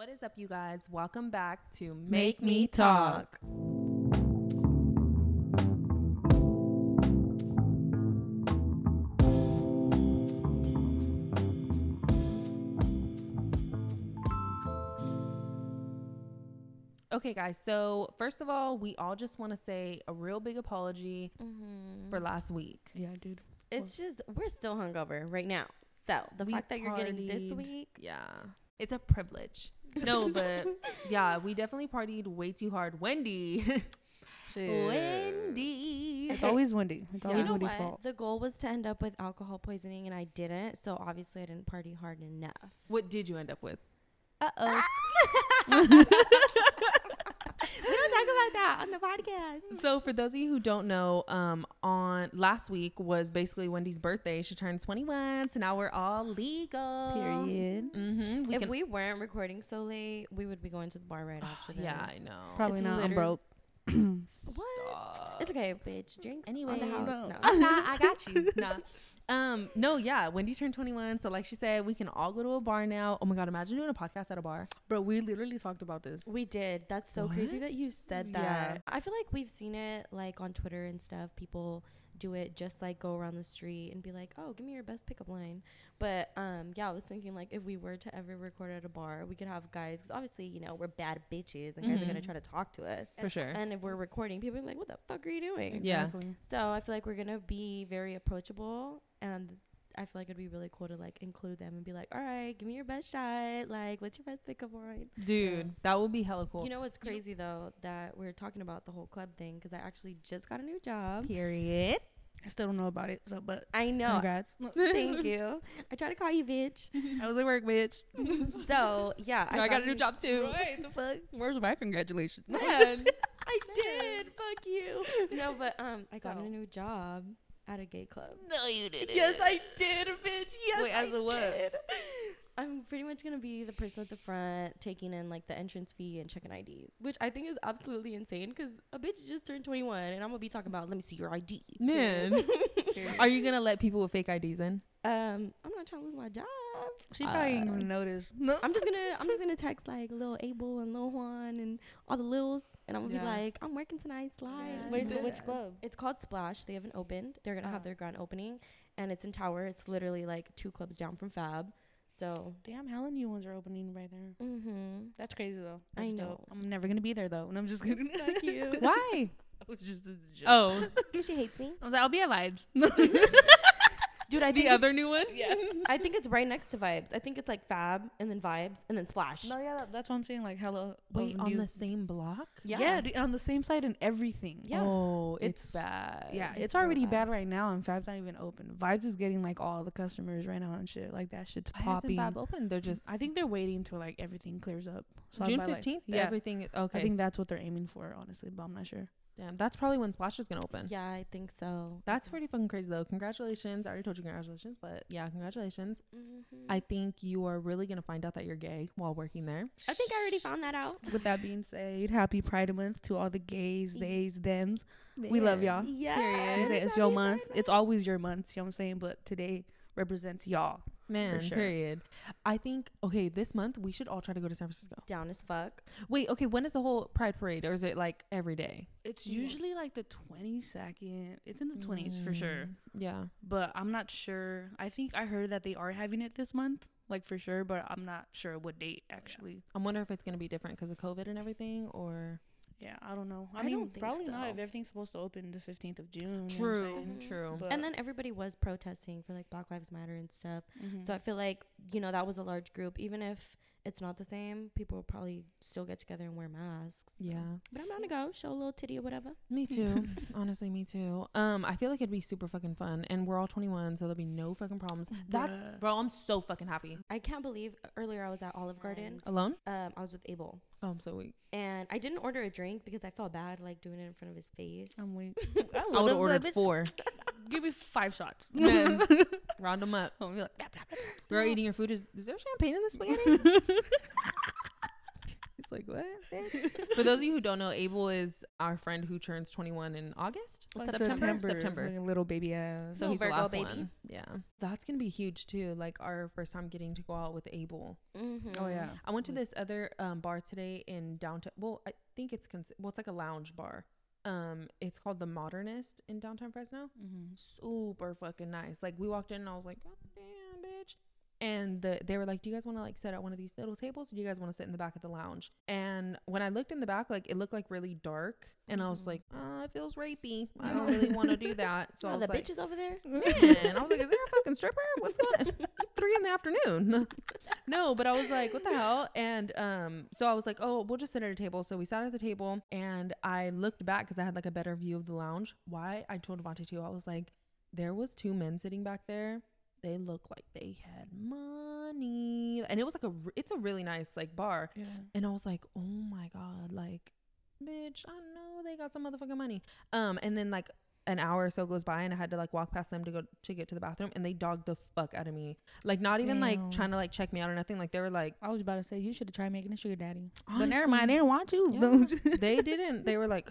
What is up, you guys? Welcome back to Make, Make Me Me Talk. Okay, guys. So first of all, we all just want to say a real big apology Mm-hmm. for last week. Yeah, dude. It's just we're still hungover right now. So the fact that you're getting this week, Yeah, it's a privilege. No, but yeah, we definitely partied way too hard. Wendy, Wendy. It's always Wendy. It's you always know Wendy's what? fault. The goal was to end up with alcohol poisoning, and I didn't. So obviously, I didn't party hard enough. What did you end up with? Uh oh. we don't talk about that on the podcast. So for those of you who don't know, um, on last week was basically Wendy's birthday. She turned 21, so now we're all legal. Period. Mm-hmm. We if can, we weren't recording so late, we would be going to the bar right after this. yeah, I know. Probably It's not. I'm broke. Stop. It's okay, bitch. Drinks Anyway, on the. No. No. nah, I got you. Nah. Um, no, yeah. Wendy turned 21, so like she said, we can all go to a bar now. Oh my god, imagine doing a podcast at a bar. Bro, we literally talked about this. We did. That's so crazy that you said that. Yeah. I feel like we've seen it like on Twitter and stuff. People do it just like go around the street and be like, "Oh, give me your best pickup line." But um, yeah, I was thinking like if we were to ever record at a bar, we could have guys because obviously you know we're bad bitches and guys are gonna Mhm. try to talk to us. For sure. And if we're recording, people are like, "What the fuck are you doing?" Yeah. So I feel like we're gonna be very approachable and. I feel like it'd be really cool to like include them and be like, all right, give me your best shot. Like, what's your best pickup line? Dude, that would be hella cool. You know what's crazy though that we're talking about the whole club thing because I actually just got a new job. Period. I still don't know about it. So, but I know. congrats. Thank you. I try to call you bitch. I was at work, bitch. So yeah, I, got a new job too. Right, the fuck? Where's my congratulations? Man. I did. Fuck you. No, but um, I got a new job at a gay club. No, you didn't. Yes, I did, bitch. Yes, Wait, as I a what? did. I'm pretty much gonna be the person at the front taking in like the entrance fee and checking IDs, which I think is absolutely insane because a bitch just turned 21 and I'm gonna be talking about let me see your ID. Man. Are you gonna let people with fake IDs in? Um, I'm not trying to lose my job. She probably ain't even notice. No. I'm just gonna I'm just gonna text like Lil Abel and Lil Juan and all the Lils and I'm gonna Yeah. be like, I'm working tonight, slide. Yeah, Wait, so which club? It's called Splash. They haven't opened. They're gonna have Oh. their grand opening and it's in Tower. It's literally like two clubs down from Fab. So Damn, how hella new ones are opening right there. mm-hmm. That's crazy though. I know. Dope. I'm never gonna be there though, and I'm just gonna. Fuck you. Why? I was just a joke. Oh, Because she hates me. I was like, I'll be at vibes. Dude, I the think other new one? yeah. I think it's right next to Vibes. I think it's like Fab and then Vibes and then Splash. No, yeah, that, that's what I'm saying. Like, hello. Wait, on new- the same block? Yeah. Yeah, dude, on the same side and everything. Yeah. Oh, it's, It's- bad. Yeah, It's it's, real already bad. bad. right now, and Fab's not even open. Vibes is getting like all the customers right now and shit. Like that shit's Why hasn't popping. Fab open? They're just I think they're waiting until like everything clears up. So June by, like- fifteenth. yeah, everything. Okay, I think that's what they're aiming for, honestly, but I'm not sure. Damn, that's probably when Splash is gonna open. Yeah, I think so. That's pretty fucking crazy though. Congratulations. I already told you congratulations, but yeah, congratulations. Mhm. I think you are really gonna find out that you're gay while working there. I think I already found that out. With that being said, happy Pride Month to all the gays, theys, thems. We love y'all. Yeah. You say it's your month. It's always your month. You know what I'm saying? But today represents y'all. Man, sure. period. I think okay, this month we should all try to go to San Francisco. down as fuck. Wait, okay, when is the whole Pride Parade, or is it like every day? It's Yeah. usually like the 22nd. It's in the 20s for sure. Mm, Yeah. but I'm not sure. I think I heard that they are having it this month, like for sure, but I'm not sure what date actually. I'm wondering if it's gonna be different because of COVID and everything, or Yeah, I don't know. I, I mean, don't think probably not if everything's supposed to open the 15th of June. you know true. True. But- And then everybody was protesting for like Black Lives Matter and stuff. Mhm. So I feel like, you know, that was a large group. Even if it's not the same, people will probably still get together and wear masks. so. yeah, But I'm down to go, show a little titty or whatever. me too. Honestly, me too. Um, I feel like it'd be super fucking fun, and we're all 21, so there'll be no fucking problems. That's Bruh. bro. I'm so fucking happy. I can't believe earlier I was at Olive Garden. Alone? Um, I was with Abel. Oh, I'm so weak. And I didn't order a drink because I felt bad like doing it in front of his face. I'm weak. I would have ordered four. Give me five shots. Man, round them up. I'm like, blah, blah, blah. Girl, eating your food is. Is there champagne in the spaghetti? It's like what? bitch? For those of you who don't know, Abel is our friend who turns 21 in August, Like September, September. like little baby ass. So Little he's the last baby. one. Yeah, that's gonna be huge too. Like our first time getting to go out with Abel. Mm-hmm. oh yeah. I went to this other um, bar today in downtown. Well, I think it's cons- well, it's like a lounge bar. Um, it's called the Modernist in downtown Fresno. Mm-hmm. Super fucking nice. Like we walked in and I was like, oh, damn, bitch. And the, they were like, do you guys want to like sit at one of these little tables? Or do you guys want to sit in the back of the lounge? And when I looked in the back, like it looked like really dark. And I was Mhm. like, uh, it feels rapey. I don't really want to do that. So I oh, was the like, bitches over there. man, I was like, is there a fucking stripper? What's going on? It's three in the afternoon. no, but I was like, what the hell? And um, so I was like, oh, we'll just sit at a table. So we sat at the table and I looked back because I had like a better view of the lounge. Why? I told Devontae too. I was like, there was two men sitting back there. They look like they had money, and it was like a it's a really nice like bar. Yeah. And I was like, oh my God, like, bitch, I know they got some motherfucking money. Um, and then like an hour or so goes by and I had to like walk past them to go to get to the bathroom and they dogged the fuck out of me. Like not even like trying to like check me out or nothing. Like they were like I was about to say you should have tried making a sugar daddy. but never mind, they didn't want you. Yeah. they didn't. They were like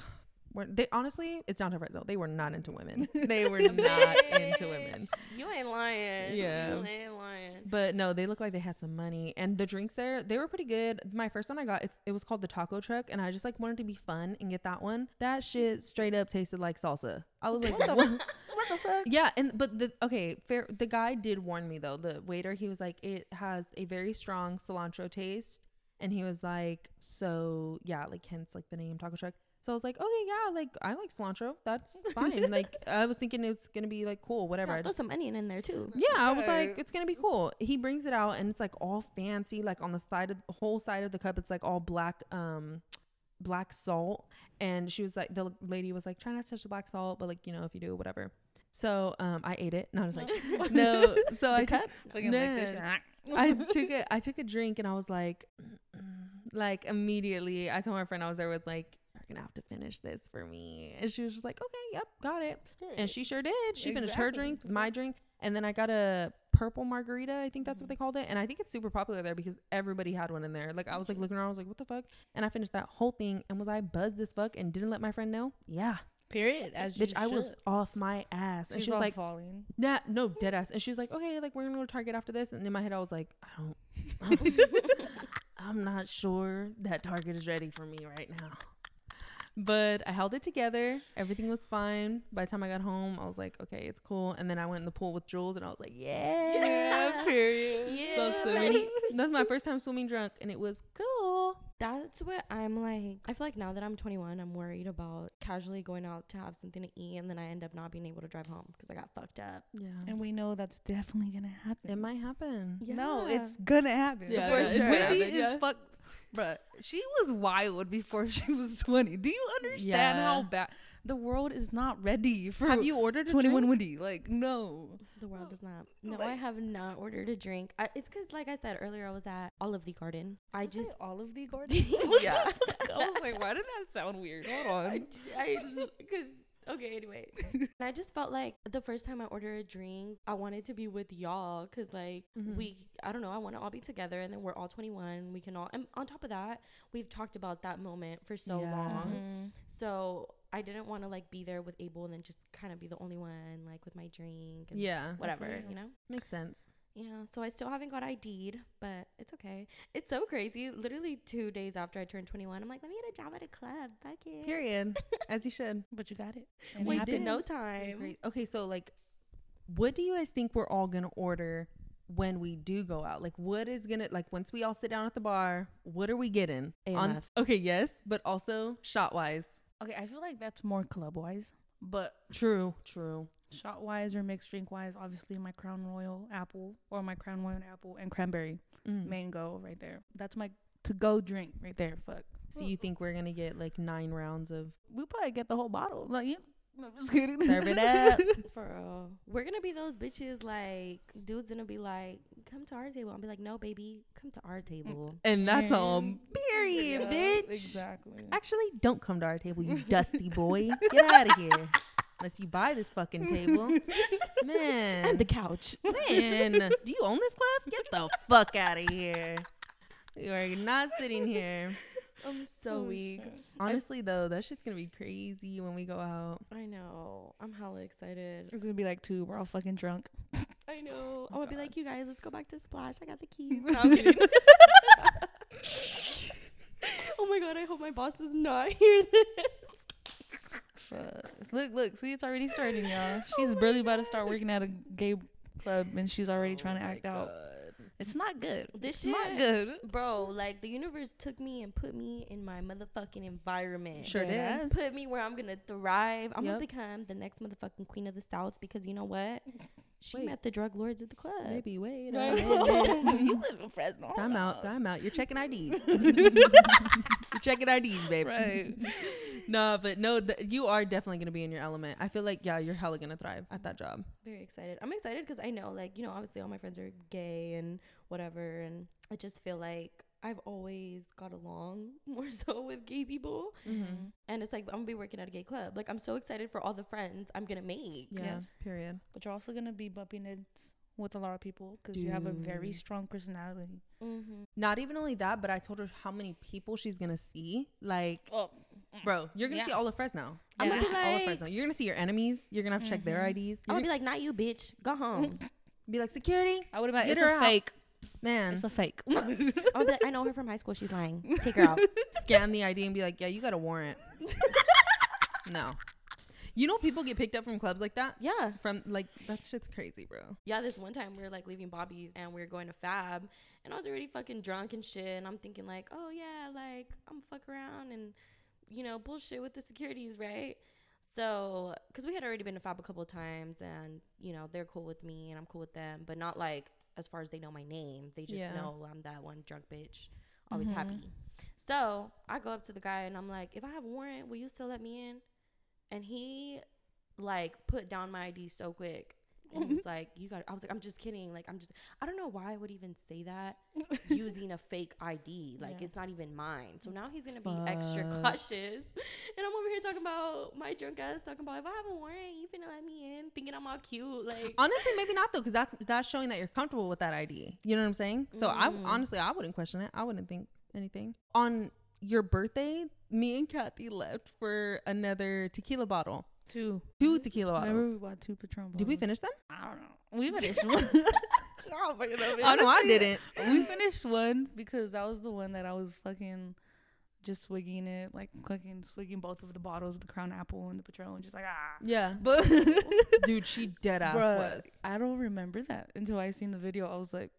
were they honestly it's down to though They were not into women. They were not into women. You ain't lying. Yeah. You ain't lying. But no, they looked like they had some money, and the drinks there they were pretty good. My first one I got, it's, it was called the Taco Truck, and I just like wanted to be fun and get that one. That shit straight up tasted like salsa. I was like, What the- what? what the fuck? yeah, and but the okay, fair. The guy did warn me though. The waiter, he was like, it has a very strong cilantro taste, and he was like, so yeah, like hence like the name Taco Truck. So I was like, okay, yeah, like I like cilantro. That's fine. like I was thinking it's gonna be like cool, whatever. Yeah, I throw just some onion in there too. yeah, I was like, it's gonna be cool. He brings it out and it's like all fancy, like on the side of the whole side of the cup, it's like all black, um, black salt. And she was like, the lady was like, try not to touch the black salt, but like, you know, if you do, whatever. So, um, I ate it and I was like, no. So I The took, cup? Fucking like this Nah. shit. I took it, I took a drink and I was like, like immediately, I told my friend I was there with like, you're gonna have to finish this for me. And she was just like, okay, yep, got it. And she sure did. She finished her drink, my drink, and then I got a purple margarita. I think that's what they called it. And I think it's super popular there because everybody had one in there. Like I was like looking around, I was like, what the fuck? And I finished that whole thing. And was I buzzed as fuck and didn't let my friend know? Yeah, Period. As bitch, you I was off my ass. And She's she was all like, falling. nah, no, dead ass. And she's like, okay, like we're gonna go to Target after this. And in my head, I was like, I don't. I'm not sure that Target is ready for me right now. But I held it together. Everything was fine. By the time I got home, I was like, okay, it's cool. And then I went in the pool with Jules and I was like, yeah. Yeah, period. Yeah. So swimming. That's my first time swimming drunk and it was cool. That's what I'm like. I feel like now that I'm 21, I'm worried about casually going out to have something to eat, and then I end up not being able to drive home because I got fucked up. Yeah. And we know that's definitely gonna happen. It might happen. Yeah. No, it's gonna happen. Yeah, For For yeah, sure. gonna is yeah. fuck. Bruh, she was wild before she was 20. Do you understand Yeah. how bad the world is not ready for Have you ordered a 21 drink? Wendy? Like, no. The world does not. No, I have not ordered a drink. I, it's because, like I said earlier, I was at Olive the Garden. I just. all of the garden. Yeah. I was like, why did that sound weird? Hold on. I, because okay, anyway, and I just felt like the first time I ordered a drink, I wanted to be with y'all because like Mhm. we, I don't know, I want to all be together, and then we're all 21. We can all, and on top of that, we've talked about that moment for so Yeah. long. Mhm. So I didn't want to like be there with Abel and then just kind of be the only one like with my drink and Yeah. whatever, you know. Makes sense. Yeah, so I still haven't got ID'd, but it's okay. It's so crazy. Literally two days after I turned 21, I'm like, let me get a job at a club. Fuck it. Period. As you should. But you got it. And it We Wasted did. no time. Okay, so like, what do you guys think we're all gonna order when we do go out? Like, what is gonna like once we all sit down at the bar? What are we getting? On okay, yes, but also shot wise. Okay, I feel like that's more club wise. But True, true. Shot wise or mixed drink wise, obviously my Crown Royal apple or my Crown Royal apple and cranberry Mm. mango right there. That's my to go drink right there. Fuck. So you think we're gonna get like nine rounds of? We probably get the whole bottle. Like, yeah. No, I'm just kidding. Serve it up. For real. We're gonna be those bitches like dudes gonna be like, come to our table. I'll be like, no, baby, come to our table. And that's all. Mm. Period, Yeah, bitch. Exactly. Actually, don't come to our table, you dusty boy. Get out of here. Unless you buy this fucking table. Man. And the couch. Man, do you own this club? Get the fuck out of here. You are not sitting here. I'm so Oh, weak. shit. Honestly, though, that shit's gonna be crazy when we go out. I know. I'm hella excited. It's gonna be like two. We're all fucking drunk. I know. Oh, I'm gonna be like, you guys, let's go back to Splash. I got the keys. No, I'm kidding. oh my god, I hope my boss does not hear this. Fuck. Look, look. See, it's already starting, y'all. She's barely about to start oh working at a gay club, and she's already oh trying to act out. It's not good. This shit, not good. bro. Like the universe took me and put me in my motherfucking environment. Sure did. Put me where I'm gonna thrive. I'm Yep. gonna become the next motherfucking queen of the south because you know what? She Wait. met the drug lords at the club. Maybe wait. Minute. you live in Fresno. Time out, time out. You're checking IDs. You're checking IDs, babe. Right. no, but no, th- you are definitely gonna be in your element. I feel like yeah, you're hella gonna thrive at that job. Very excited. I'm excited because I know, like, you know, obviously all my friends are gay and whatever, and I just feel like I've always got along more so with gay people, Mm-hmm. and it's like I'm gonna be working at a gay club. Like, I'm so excited for all the friends I'm gonna make. Yeah. Yes. Period. But you're also gonna be bumping heads with a lot of people because you have a very strong personality. Mm-hmm. Not even only that, but I told her how many people she's gonna see. Like, Oh, bro, you're gonna Yeah. see all of Fresno. I'm You're gonna be see all of like- Fresno. You're gonna see your enemies. You're gonna have to check their Mhm. IDs. I'm gonna be like, not you, bitch. Go home. be like security, I would imagine Get it's a out. fake. man. It's a fake. I'll be like, I know her from high school. She's lying. Take her out. Scan the ID and be like, yeah, you got a warrant. no. You know, people get picked up from clubs like that. Yeah. From like that shit's crazy, bro. Yeah, this one time we were like leaving Bobby's and we were going to Fab, and I was already fucking drunk and shit. And I'm thinking like, oh yeah, like I'm fuck around and you know bullshit with the securities, right? So, because we had already been to Fab a couple of times, and you know they're cool with me and I'm cool with them, but not like as far as they know my name. They just Yeah. know I'm that one drunk bitch, always Mhm. happy. So I go up to the guy and I'm like, if I have a warrant, will you still let me in? And he like put down my ID so quick. And he was like, "You got." I was like, "I'm just kidding. Like, I'm just. I don't know why I would even say that using a fake ID. Like, Yeah. it's not even mine. So now he's gonna be extra cautious. And I'm over here talking about my drunk ass talking about if I have a warrant, you finna let me in, thinking I'm all cute. Like, Honestly, maybe not though, because that's that's showing that you're comfortable with that ID. You know what I'm saying? So I Mm. honestly I wouldn't question it. I wouldn't think anything. On your birthday, me and Kathy left for another tequila bottle. Two. Two tequila Remember we bottles. bought two Patron Did we finish them? I don't know. We finished one. Oh, I know I didn't. we finished one because that was the one that I was fucking just swigging it, like fucking swigging both of the bottles, the Crown Apple and the Patron, and just like ah. Yeah, But dude, she dead ass Bruh, was. I don't remember that until I seen the video. I was like,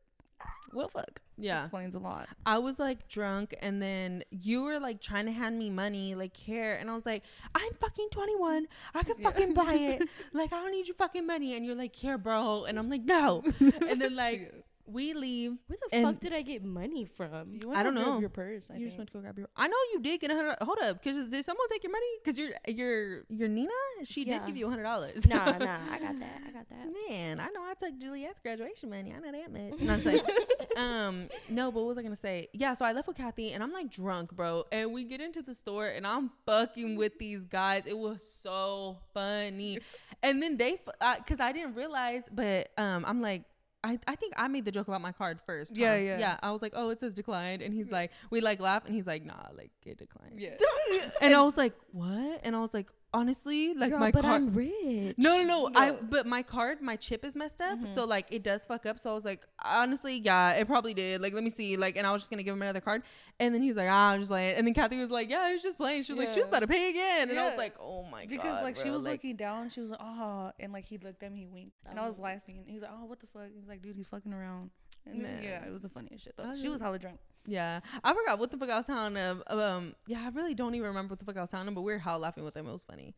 well, fuck. Yeah, Explains a lot. I was like drunk, and then you were like trying to hand me money, like here, and I was like, I'm fucking 21. I can Yeah. fucking buy it. like I don't need your fucking money, and you're like, here, bro, and I'm like, no. and then like we leave. where the fuck did I get money from? You I don't to grab know. Your purse. I you just went to go grab your. I know you did get a hundred. Hold up, because did someone take your money? Because your your your Nina, she Yeah. did give you a hundred dollars. nah, nah, I got that. I got that. Man, I know I took Juliet's graduation money. I know that much. No, I'm just like, um, no, but what was I gonna say? Yeah, so I left with Kathy and I'm like drunk, bro. And we get into the store and I'm fucking with these guys. It was so funny. And then they, f- uh, cause I didn't realize, but um, I'm like. I, I think I made the joke about my card first. Yeah, huh? yeah. Yeah. I was like, oh, it says declined. And he's like, we like laugh. And he's like, nah, like it declined. Yeah. And I was like, what? And I was like, honestly, like Girl, my but card. I'm rich. No, no, no, I but my card, my chip is messed up, Mhm. so like it does fuck up. So I was like, honestly, yeah, it probably did. Like, let me see. Like, and I was just gonna give him another card, and then he's like, ah, I'm just playing. And then Kathy was like, yeah, I was just playing. She was like, she was about to pay again, and I was like, oh my god, because like she was like, looking down, she was like, oh, and like he looked at me, he winked, and I was Oh. laughing. He's like, oh, what the fuck? He's like, dude, he's fucking around. And then, yeah, it was the funniest shit though. She was hella drunk. Yeah, I forgot what the fuck I was telling him. Um, yeah, I really don't even remember what the fuck I was telling him, but we were hell laughing with him. It was funny.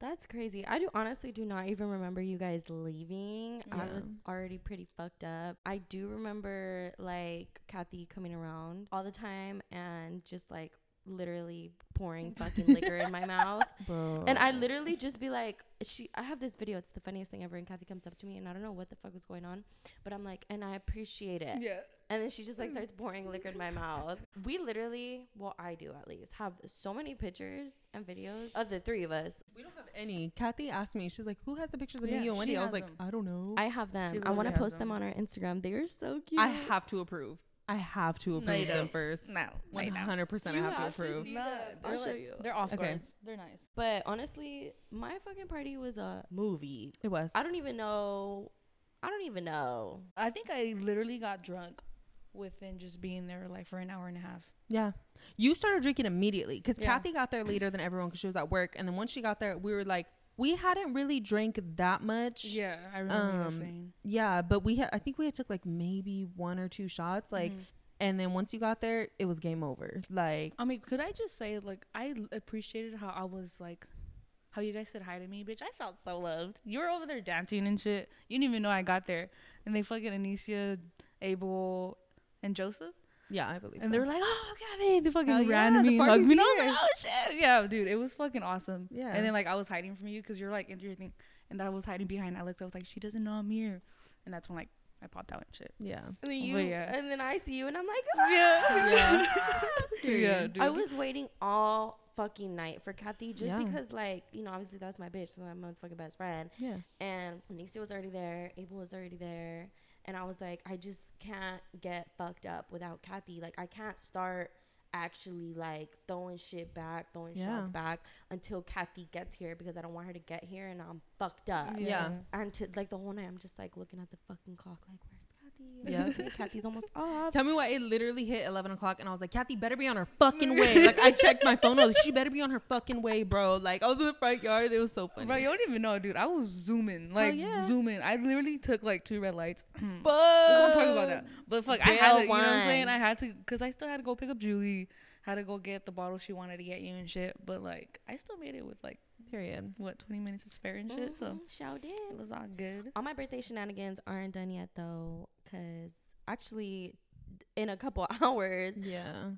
That's crazy. I do honestly do not even remember you guys leaving. I was already pretty fucked up. I do remember like Kathy coming around all the time and just like literally pouring fucking liquor in my mouth. Bro. And I literally just be like, she. I have this video. It's the funniest thing ever. And Kathy comes up to me, and I don't know what the fuck was going on, but I'm like, and I appreciate it. Yeah. And then she just like starts pouring mm. liquor in my mouth. We literally, well, I do at least, have so many pictures and videos of the three of us. we don't have any. Kathy asked me, she's like, who has the pictures of Yeah, me you and she Wendy? I was like, them. I don't know. I have them. I want to post them them. on our Instagram. They are so cute. I have to approve. I have to approve you them don't. first. No, One right now. hundred percent, I You have to have to approve. see No, that. they're I'll show like- you. They're off Okay. guards. They're nice. But honestly, my fucking party was a movie. It was. I don't even know. I don't even know. I think I literally got drunk within just being there like for an hour and a half. Yeah. You started drinking immediately because Yeah. Kathy got there later than everyone because she was at work. And then once she got there, we were like, we hadn't really drank that much. Yeah, I remember Um, saying. Yeah, but we had, I think we had took like maybe one or two shots. Like, Mhm. and then once you got there, it was game over. Like, I mean, could I just say like i appreciated how I was like how you guys said hi to me, bitch. I felt so loved. You were over there dancing and shit. You didn't even know I got there. And they fucking Anicia, Abel, and Joseph. yeah, I believe And so. they were like, "Oh, Kathy!" They fucking Hell ran yeah, to me, and hugged me, and I was like, "Oh shit!" Yeah, dude, it was fucking awesome. Yeah. And then like I was hiding from you because you're like into your thing, and I was hiding behind. I looked, I was like, "She doesn't know I'm here," and that's when like I popped out and shit. yeah. And then But you, yeah. and then I see you, and I'm like, Yeah. Ah! Yeah. yeah, dude. I was waiting all fucking night for Kathy just Yeah. because, like, you know, obviously that's my bitch, so I'm my fucking best friend. Yeah. And Nixie was already there, Abel was already there, and I was like, I just can't get fucked up without Kathy. Like, I can't start actually like throwing shit back, throwing Yeah. shots back until Kathy gets here because I don't want her to get here and I'm fucked up. Yeah. And to like the whole night, I'm just like looking at the fucking clock, like, where's Kathy? Yeah. Okay, Kathy's almost off. Tell me why it literally hit 11 o'clock and I was like, Kathy better be on her fucking way. Like, I checked my phone. I was like, she better be on her fucking way, bro. Like, I was in the front yard. It was so funny. Bro, you don't even know, dude. I was zooming, oh, like yeah. zooming. I literally took like two red lights. Fuck. Let's not talk about that. But fuck, I had Real to, you know what I'm saying? I had to, cause I still had to go pick up Julie, had to go get the bottle she wanted to get you and shit. But like, I still made it with like Period. what 20 minutes to spare and shit. So Mhm, shout it was all good. All my birthday shenanigans aren't done yet though, cause actually, in a couple hours, Yeah.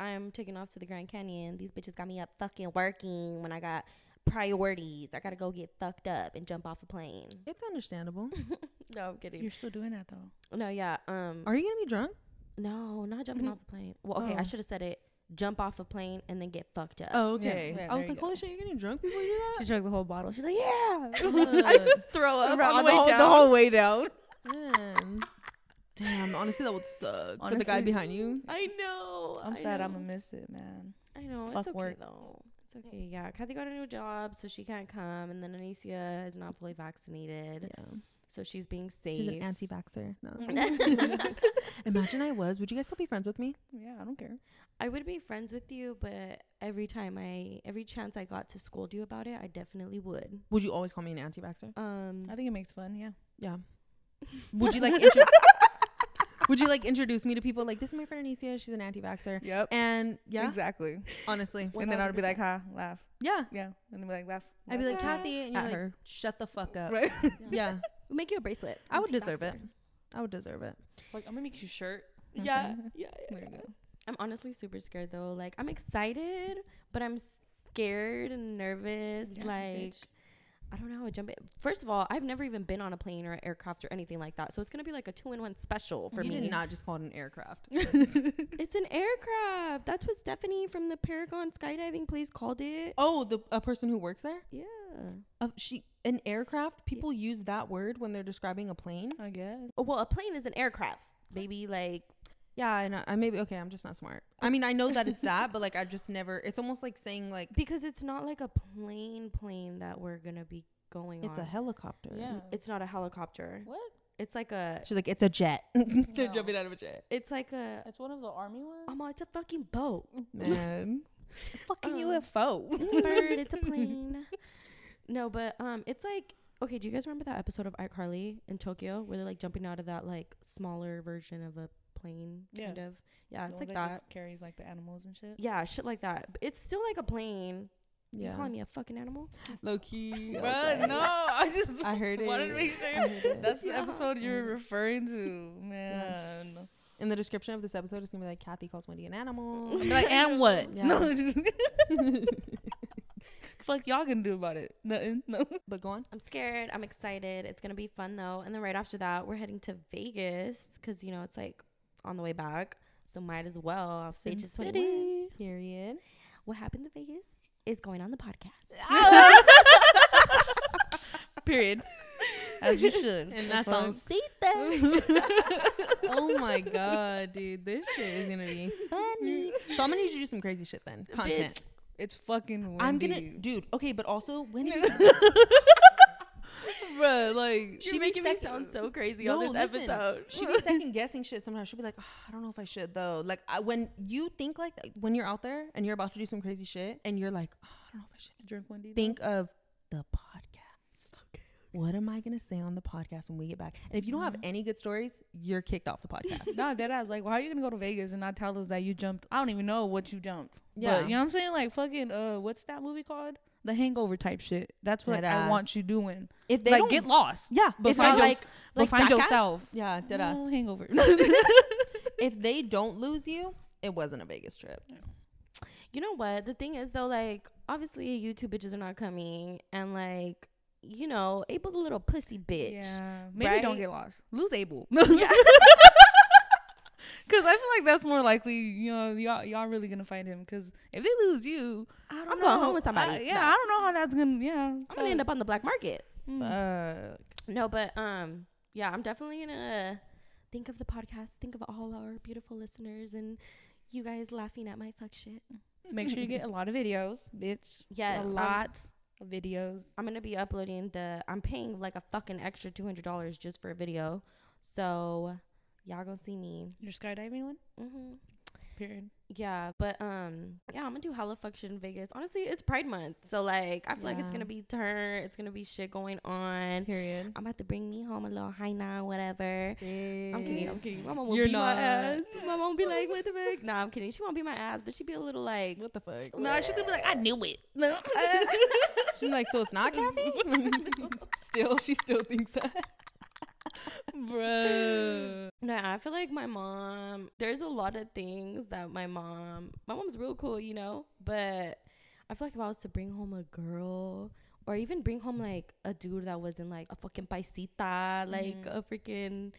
I'm taking off to the Grand Canyon. These bitches got me up fucking working when I got priorities. I gotta go get fucked up and jump off a plane. It's understandable. No, I'm kidding. You're still doing that though. No, yeah. Um, Are you going to be drunk? no, not jumping Mhm. off the plane. Well, okay, I Oh. should have said it. Jump off a plane and then get fucked up. Oh, okay. yeah, I was there you like, go. holy shit, you're getting drunk before you do that? She drank the whole bottle. She's like, yeah. that? throw up Around on the way whole, down. the whole way down. Man. Damn, honestly, that would suck for the guy behind you. I know. I'm I sad. I'm gonna miss it, man. I know. Fuck it's okay work. though. It's okay. Yeah, Kathy got a new job, so she can't come, and then Anicia is not fully vaccinated, Yeah. so she's being safe. She's an anti-vaxxer. No. Imagine I was. Would you guys still be friends with me? Yeah, I don't care. I would be friends with you, but every time I, every chance I got to scold you about it, I definitely would. Would you always call me an anti-vaxxer? Um, I think it makes fun. Yeah. Yeah. Would you like intro- Would you like introduce me to people like this is my friend Anicia, she's an anti-vaxxer. Yep. And yeah, Exactly. honestly. And then I'd be like, ha, laugh. Yeah. Yeah. And then be like, laugh. I'd be like, Kathy, and you're at like, her. shut the fuck up. Right. Yeah. we'll make you a bracelet. I would deserve it. I would deserve it. like, I'm gonna make you a shirt. Yeah, yeah, yeah. There you go. I'm honestly super scared though. Like I'm excited, but I'm scared and nervous. Yeah, like bitch. I don't know. Jump. First of all, I've never even been on a plane or an aircraft or anything like that. So it's gonna be like a two-in-one special for you me. did not just call it an aircraft. It's an aircraft. That's what Stephanie from the Paragon skydiving place called it. oh, the a person who works there? Yeah. Uh, she an aircraft? People use that word when they're describing a plane? I guess. Oh, well, a plane is an aircraft, baby. Like Yeah, I know. I maybe okay, I'm just not smart. I mean, I know that it's that, but like I've just never it's almost like saying like because it's not like a plane plane that we're gonna be going on. it's on. a helicopter. Yeah. It's not a helicopter. What? It's like a. She's like, it's a jet. They're No. jumping out of a jet. It's like a. It's one of the army ones. Oh, my, it's a fucking boat. Man. fucking Um, UFO. It's a bird. It's a plane. No, but um, it's like okay. Do you guys remember that episode of iCarly in Tokyo where they're like jumping out of that like smaller version of a plane? Yeah. Kind of. Yeah, The it's like that. Just carries like the animals and shit. Yeah, shit like that. But it's still like a plane. You Yeah. calling me a fucking animal? Low key. I was Bruh, like- no, I just I heard wanted it. to make sure. That's the Yeah. episode you're mm. referring to, man. In the description of this episode, it's gonna be like Kathy calls Wendy an animal. I'm like, and what? Yeah. No, fuck y'all gonna do about it? Nothing. No. but go on. I'm scared. I'm excited. It's gonna be fun though. And then right after that, we're heading to Vegas because you know it's like on the way back, so might as well. I'll Sin Vegas 21. City. Period. What happened to Vegas is going on the podcast. Period. as you should. And The that fuck? song, oh my god, dude, this shit is gonna be funny. So I'm gonna need you to do some crazy shit then. Content. It's fucking. Wendy. I'm gonna, dude. Okay, but also when Bruh, like You're She be making me sound so crazy No, on this listen, episode. she be second guessing shit sometimes. She'll be like, "Oh, I don't know if I should though. Like I, when you think like that, when you're out there and you're about to do some crazy shit and you're like, oh, I don't know if I should. drink Wendy. Think of the podcast. What am I gonna say on the podcast when we get back? And if you don't have any good stories, you're kicked off the podcast. No, dead ass. Like, well, how are you gonna go to Vegas and not tell us that you jumped? I don't even know what you jumped. Yeah. But, you know what I'm saying? Like, fucking, uh, what's that movie called? The Hangover type shit. That's what Dead I want you doing. If they like, don't, get lost. yeah, But if find, they your, like- but like find Jackass? yourself. yeah, dead ass. No, hangover. If they don't lose you, it wasn't a Vegas trip. You know what? The thing is though, like obviously you two bitches are not coming, and like you know, Abel's a little pussy bitch. Yeah. Maybe don't get lost. Lose Abel. Yeah. Cause I feel like that's more likely. You know, y'all y'all really gonna find him. Cause if they lose you, I don't I'm know. going home with somebody. I- yeah, No. I don't know how that's gonna. Yeah, I'm gonna end up on the black market. Mm. Fuck. No, but um, yeah, I'm definitely gonna think of the podcast, think of all our beautiful listeners, and you guys laughing at my fuck shit. Make sure you get a lot of videos, bitch. Yes, a um, lot of videos. I'm gonna be uploading the. I'm paying like a fucking extra two hundred dollars just for a video, so y'all gonna see me. Your skydiving one. hmm Period. Yeah, but um, yeah, I'm gonna do hella fuck shit in Vegas. Honestly, it's Pride Month, so like I feel like it's gonna be turn. It's gonna be shit going on. Period. I'm about to bring me home a little high now, whatever. I'm kidding. I'm kidding. My mom will You're beat not. my ass. My mom be like, "What the fuck?" Nah, I'm kidding. She won't beat my ass, but she'd be a little like, What the fuck? No, she's gonna be like, I knew it. No. She's like, so it's not Kathy? still, she still thinks that. Bruh. No, I feel like my mom. There's a lot of things that my mom. My mom's real cool, you know. But I feel like if I was to bring home a girl, or even bring home like a dude that wasn't like a fucking paisita, like Mhm. a freaking.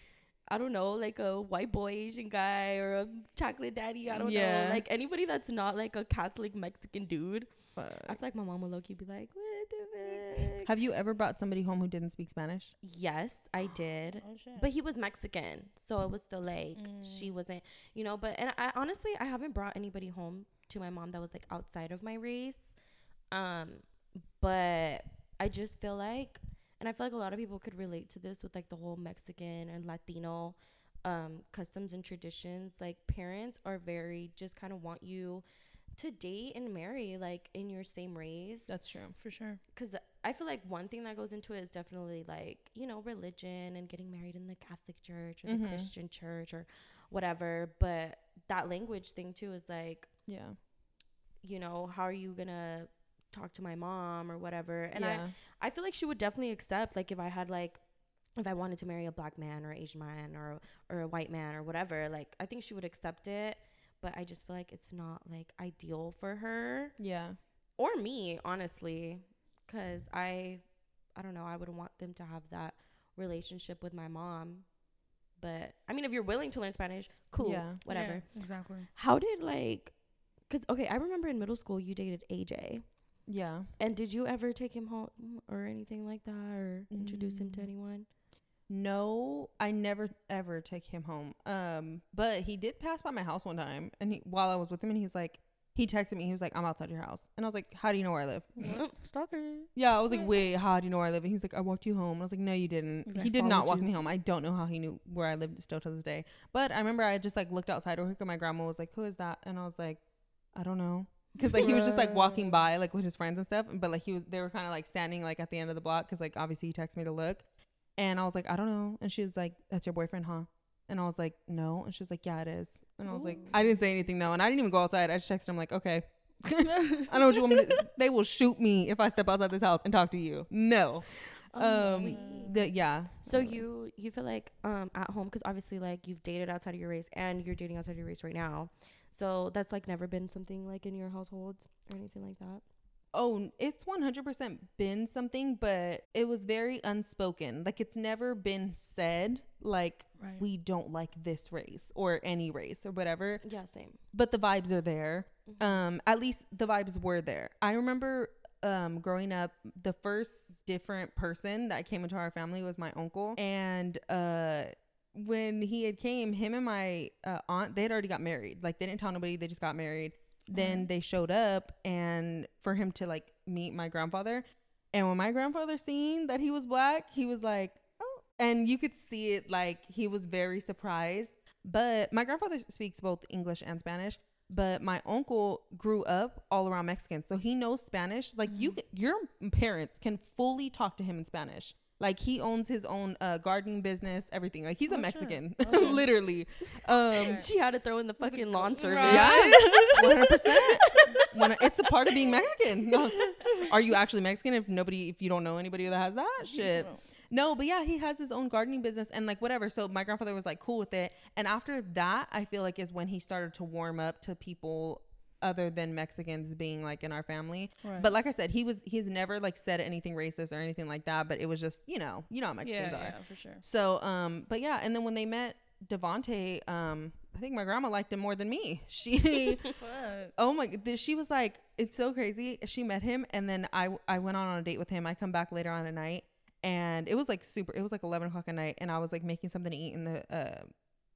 I don't know, like a white boy Asian guy or a chocolate daddy. I don't Yeah. know, like anybody that's not like a Catholic Mexican dude. I feel like my mom would low key be like, "What? Have you ever brought somebody home who didn't speak Spanish? Yes, I did. Oh shit. But he was Mexican, so it was still like she wasn't, you know. But and I honestly, I haven't brought anybody home to my mom that was like outside of my race. Um, but I just feel like, and I feel like a lot of people could relate to this with like the whole Mexican and Latino um customs and traditions. Like parents are very just kind of want you to date and marry like in your same race That's true. for sure. because I feel like one thing that goes into it is definitely like you know religion and getting married in the Catholic Church or the Mhm. Christian Church or whatever. But that language thing too is like Yeah. you know how are you gonna talk to my mom or whatever? And yeah. I I feel like she would definitely accept like if I had like if I wanted to marry a black man or Asian man or or a white man or whatever, like I think she would accept it. But I just feel like it's not like ideal for her yeah. or me honestly because i i don't know i would want them to have that relationship with my mom but i mean if you're willing to learn spanish cool Yeah. whatever Yeah, exactly. how did like because okay i remember in middle school you dated aj Yeah. and did you ever take him home or anything like that or introduce him to Mm. anyone No, I never ever take him home. Um, but he did pass by my house one time, and he, while I was with him, and he's like, he texted me. He was like, "I'm outside your house," and I was like, "How do you know where I live?" Stalker. Yeah, I was like, "Wait, how do you know where I live?" And he's like, "I walked you home." And I was like, "No, you didn't. He's like, he did not walk you." me home. I don't know how he knew where I lived still to this day." But I remember I just like looked outside real quick, and my grandma was like, "Who is that?" And I was like, "I don't know." Because like he was just like walking by like with his friends and stuff, but like he was they were kind of like standing like at the end of the block because like obviously he texted me to look, and I was like I don't know, and she was like that's your boyfriend, huh? And I was like no, and she's like yeah it is, and I was like I didn't say anything though, and I didn't even go outside. I just texted him like okay, I know what you want me to. They will shoot me if I step outside this house and talk to you. No, um, the, yeah. so you you feel like um at home because obviously like you've dated outside of your race and you're dating outside of your race right now so that's like never been something like in your household or anything like that Oh, it's 100% been something, but it was very unspoken. Like it's never been said like Right. we don't like this race or any race or whatever, yeah same but the vibes are there. Mhm. Um at least the vibes were there. I remember um growing up the first different person that came into our family was my uncle and uh when he had came him and my uh, aunt they had already got married like they didn't tell nobody they just got married then mm-hmm. they showed up and for him to like meet my grandfather and when my grandfather seen that he was black he was like oh and you could see it like he was very surprised but my grandfather speaks both english and spanish but my uncle grew up all around Mexicans, so he knows Spanish. Like you, mm. your parents can fully talk to him in Spanish. Like he owns his own uh, gardening business, everything. Like he's Oh, a sure. Mexican, Okay. literally. Um, She had to throw in the fucking lawn service. yeah, one hundred percent. It's a part of being Mexican. No. Are you actually Mexican? If nobody, if you don't know anybody that has that shit. No, but yeah, he has his own gardening business and like whatever. So my grandfather was like cool with it. And after that, I feel like is when he started to warm up to people other than Mexicans being like in our family. Right. But like I said, he was he's never like said anything racist or anything like that. But it was just you know you know how Mexicans yeah, are. yeah, for sure. So um, but yeah, and then when they met Devonte, um, I think my grandma liked him more than me. She Oh my! th- She was like, it's so crazy. She met him, and then I I went on a date with him. I come back later on at night, and it was like super. It was like eleven o'clock at night, and I was like making something to eat in the uh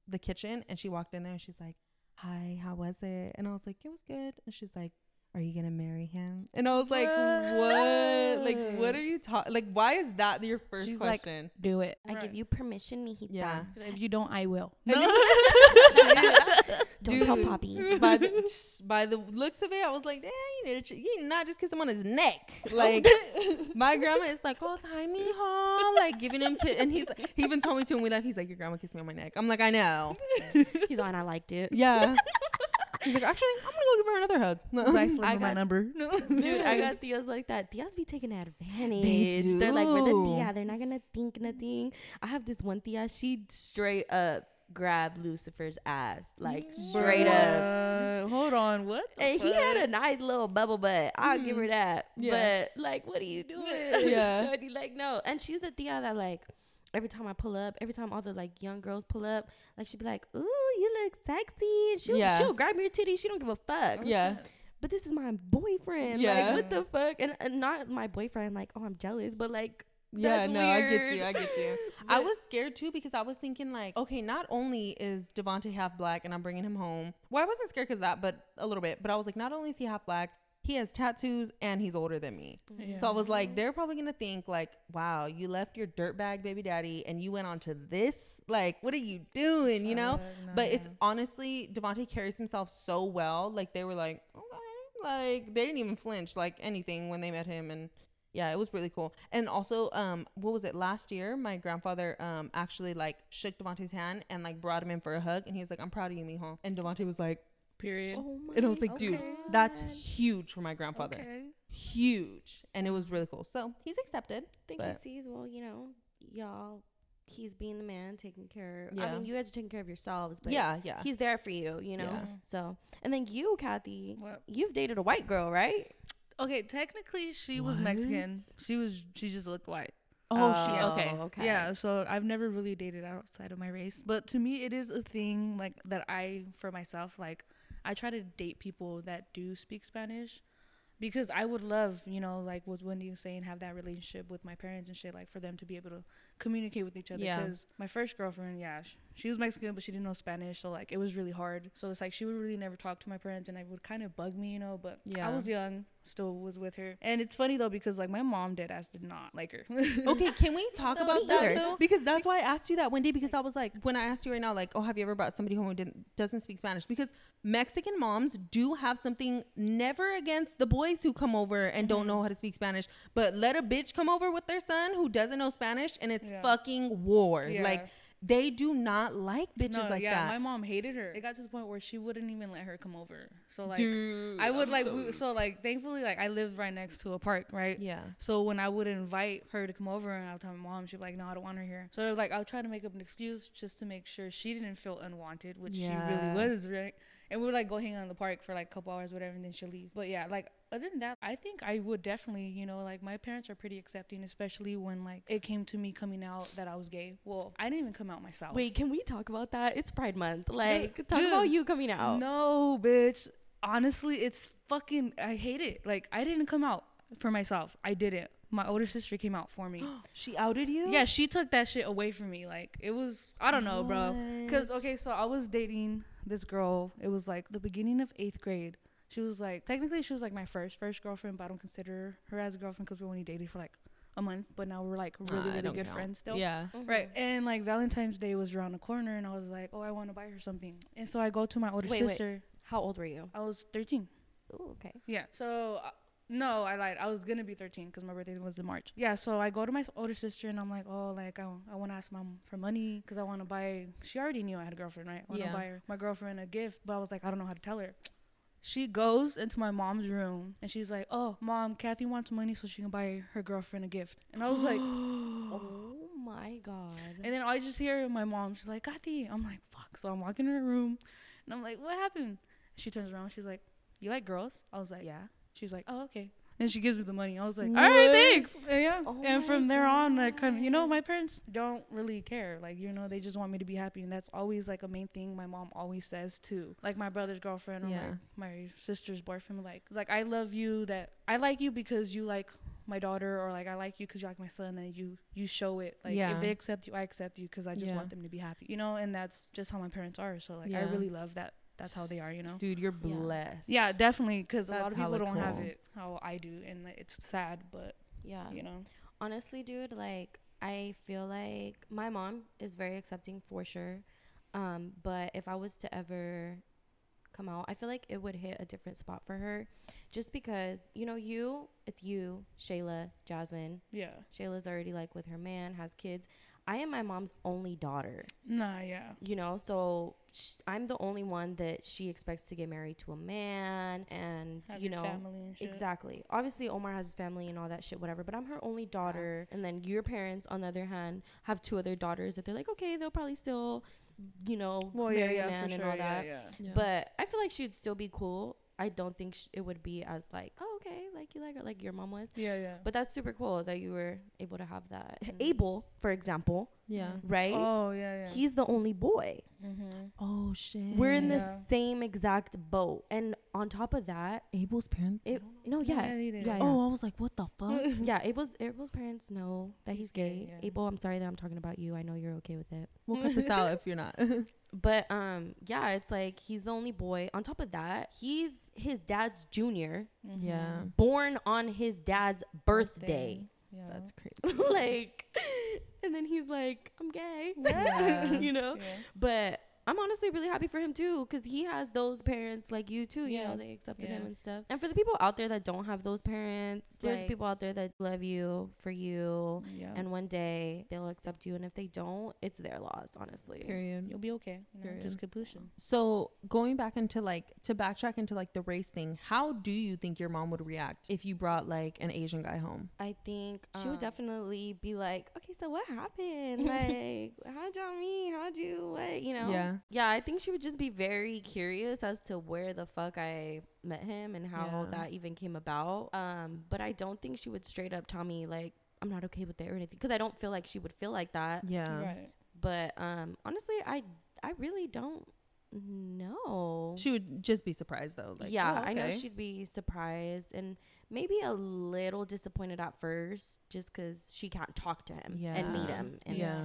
the kitchen, and she walked in there, and she's like, "Hi, how was it?" And I was like, "It was good." And she's like, "Are you gonna marry him?" And I was like, "What? Like, what are you talking? Like, why is that your first She's like, question?" Do it. I give you permission, mijita. yeah. If you don't, I will. Don't tell Poppy. by the by the looks of it, I was like, "Dang, you need to, you need not just kiss him on his neck." Like my grandma is like, "Oh, hi, mijo," like giving him, ki- and he's he even told me to when we left. He's like, "Your grandma kissed me on my neck." I'm like, "I know." He's on. I liked it. Yeah. He's like, "Actually, I'm gonna go give her another hug." Nice I I my got- number. Dude, I got tias like that. Tias be taking advantage. They are like, we're the tia. They're not gonna think nothing. I have this one tia. She straight up grabbed Lucifer's ass, like straight up. Hold on. What? the And he had a nice little bubble butt. I'll give her mm-hmm. that. Yeah. But like, what are you doing? Yeah. Shorty, like, no. And she's the tia that like every time I pull up, every time all the like young girls pull up, like she'd be like, "Ooh, you look sexy," and she'll Yeah. she'll grab your titty. She don't give a fuck. Yeah. But this is my boyfriend. Yeah. Like, what the fuck? And, and not my boyfriend. Like, oh, I'm jealous. But like, Yeah, no, I get you. I get you. I was scared too because I was thinking like, okay, not only is Devonte half black and I'm bringing him home. Well, I wasn't scared because that, but a little bit. But I was like, not only is he half black, he has tattoos and he's older than me. So I was like, they're probably gonna think like, wow, you left your dirtbag baby daddy and you went on to this. Like, what are you doing? You know? Fuck, no, But it's honestly, Devonte carries himself so well. Like they were like, okay, like they didn't even flinch like anything when they met him, and yeah, it was really cool. And also, um, what was it last year? My grandfather um actually like shook Devonte's hand and like brought him in for a hug, and he was like, "I'm proud of you, mijo." And Devonte was like, period. oh my and I was like, "Dude, that's huge for my grandfather, Okay. huge," and it was really cool. So he's accepted. think he but- sees, well, you know, y'all, he's being the man, taking care. I Yeah. mean, you guys are taking care of yourselves, but yeah, yeah. he's there for you, you know? Yeah. So, and then you, Kathy, What? you've dated a white girl, right? Okay, technically she was Mexican. She was she just looked white. oh, um, Oh, shit. Okay. okay. Yeah, so I've never really dated outside of my race. But to me it is a thing like that I for myself like I try to date people that do speak Spanish because I would love, you know, like what Wendy was saying, have that relationship with my parents and shit, like for them to be able to communicate with each other. Yeah. Because my first girlfriend, yeah, sh- she was Mexican, but she didn't know Spanish, so like it was really hard. So it's like she would really never talk to my parents, and it would kind of bug me, you know. But Yeah. I was young, still was with her, and it's funny though because like my mom dead ass did not like her. Okay, can we talk No, about that either. though? Because that's why I asked you that, Wendy. Because I was like, when I asked you right now, like, oh, have you ever brought somebody home who didn't doesn't speak Spanish? Because Mexican moms do have something never against the boys who come over and don't know how to speak Spanish, but let a bitch come over with their son who doesn't know Spanish, and it's Yeah. fucking war. Yeah. Like they do not like bitches no, like yeah, that. my mom hated her. It got to the point where she wouldn't even let her come over. So like, Dude, I would I'm like, so- we, so like, thankfully, like I lived right next to a park, right? yeah. So when I would invite her to come over, and I'll tell my mom, she'd be like, "No, I don't want her here." So like, I'll try to make up an excuse just to make sure she didn't feel unwanted, which Yeah. she really was, right? And we would like go hang out in the park for like a couple hours, whatever, and then she'll leave. But yeah, like other than that, I think I would definitely, you know, like my parents are pretty accepting, especially when like it came to me coming out that I was gay. Well, I didn't even come out myself. Wait, can we talk about that? It's Pride Month. Like, talk dude, about you coming out. No, bitch. Honestly, it's fucking. I hate it. Like I didn't come out. for myself. I didn't. My older sister came out for me. She outed you? yeah, she took that shit away from me. Like it was, I don't know, bro. Cause okay, so I was dating this girl. It was like the beginning of eighth grade. She was like technically she was like my first first girlfriend, but I don't consider her as a girlfriend because we only dated for like a month. But now we're like really really good count. friends still. Yeah. Right. And like Valentine's Day was around the corner, and I was like, oh, I want to buy her something. And so I go to my older Wait, wait. sister. How old were you? I was 13. Ooh, okay. Yeah. So uh, no, I lied. I was gonna be 13 because my birthday was in March. Yeah. So I go to my older sister and I'm like, oh, like I, I want to ask mom for money because I want to buy. She already knew I had a girlfriend, right? I want to Yeah. buy her, my girlfriend a gift, but I was like, I don't know how to tell her. She goes into my mom's room and she's like, "Oh, mom, Kathy wants money so she can buy her girlfriend a gift." And I was like, Oh my god. and then I just hear my mom. She's like, "Kathy," I'm like, "Fuck!" So I'm walking in her room, and I'm like, "What happened?" She turns around. She's like, "You like girls?" I was like, "Yeah." She's like, "Oh, okay." And she gives me the money. I was like, "All right, thanks." And yeah. Oh and from there on, I kind of, you know, my parents don't really care. Like, you know, they just want me to be happy, and that's always like a main thing my mom always says too. Like my brother's girlfriend or Yeah. my, my sister's boyfriend. Like, it's like I love you. That I like you because you like my daughter or like I like you because you like my son and you you show it like Yeah. if they accept you I accept you because I just Yeah. want them to be happy you know and that's just how my parents are so like I really love that that's how they are you know? Dude, you're blessed. yeah definitely because a lot of people don't have it how I do and like, it's sad but yeah. you know? Honestly dude like i feel like my mom is very accepting for sure um but if i was to ever come out i feel like it would hit a different spot for her just because you know you it's you shayla jasmine. Yeah. Shayla's already like with her man has kids i am my mom's only daughter nah yeah you know so sh- i'm the only one that she expects to get married to a man and have you know family and shit. Exactly. Obviously, Omar has his family and all that shit, whatever. But I'm her only daughter, and then your parents, on the other hand, have two other daughters that they're like, okay, they'll probably still, you know, well yeah marry yeah a man and sure all yeah, that. yeah Yeah. But I feel like she'd still be cool. I don't think sh- it would be as like, oh, okay, like you like her, like your mom was. yeah yeah But that's super cool that you were able to have that. Abel, for example, Yeah. right? oh yeah yeah He's the only boy. mm-hmm. Oh shit. We're in the Yeah. same exact boat, and on top of that, Abel's parents. it no, yeah, Yeah, yeah, yeah. Oh, I was like, what the fuck? yeah, Abel's Abel's parents know that he's, He's gay, gay. yeah. Abel, I'm sorry that I'm talking about you. I know you're okay with it. we'll cut this out if you're not. But um yeah, it's like he's the only boy. On top of that, he's his dad's junior, Mhm. yeah. born on his dad's birthday. Yeah That's crazy. like and then he's like, I'm gay. Yeah. you know? yeah. But I'm honestly really happy for him too, because he has those parents like you too. You Yeah. know, they accepted him and stuff. And for the people out there that don't have those parents, there's Like- people out there that love you for you, yeah and one day they'll accept you. And if they don't, it's their loss, honestly. Period. you'll be okay you know, Period. just keep pushing So going back into like to backtrack into like the race thing, how do you think your mom would react if you brought like an Asian guy home? I think she Um, would definitely be like, okay, so what happened? like, how'd y'all meet? How'd you, what, you know? Yeah. Yeah, I think she would just be very curious as to where the fuck I met him and how Yeah. that even came about. Um, but I don't think she would straight up tell me, like, I'm not okay with it or anything. Because I don't feel like she would feel like that. Yeah. right But um, honestly, I, I really don't know. She would just be surprised though. Like, yeah, oh, I know she'd be surprised and maybe a little disappointed at first just because she can't talk to him and meet him and, Yeah.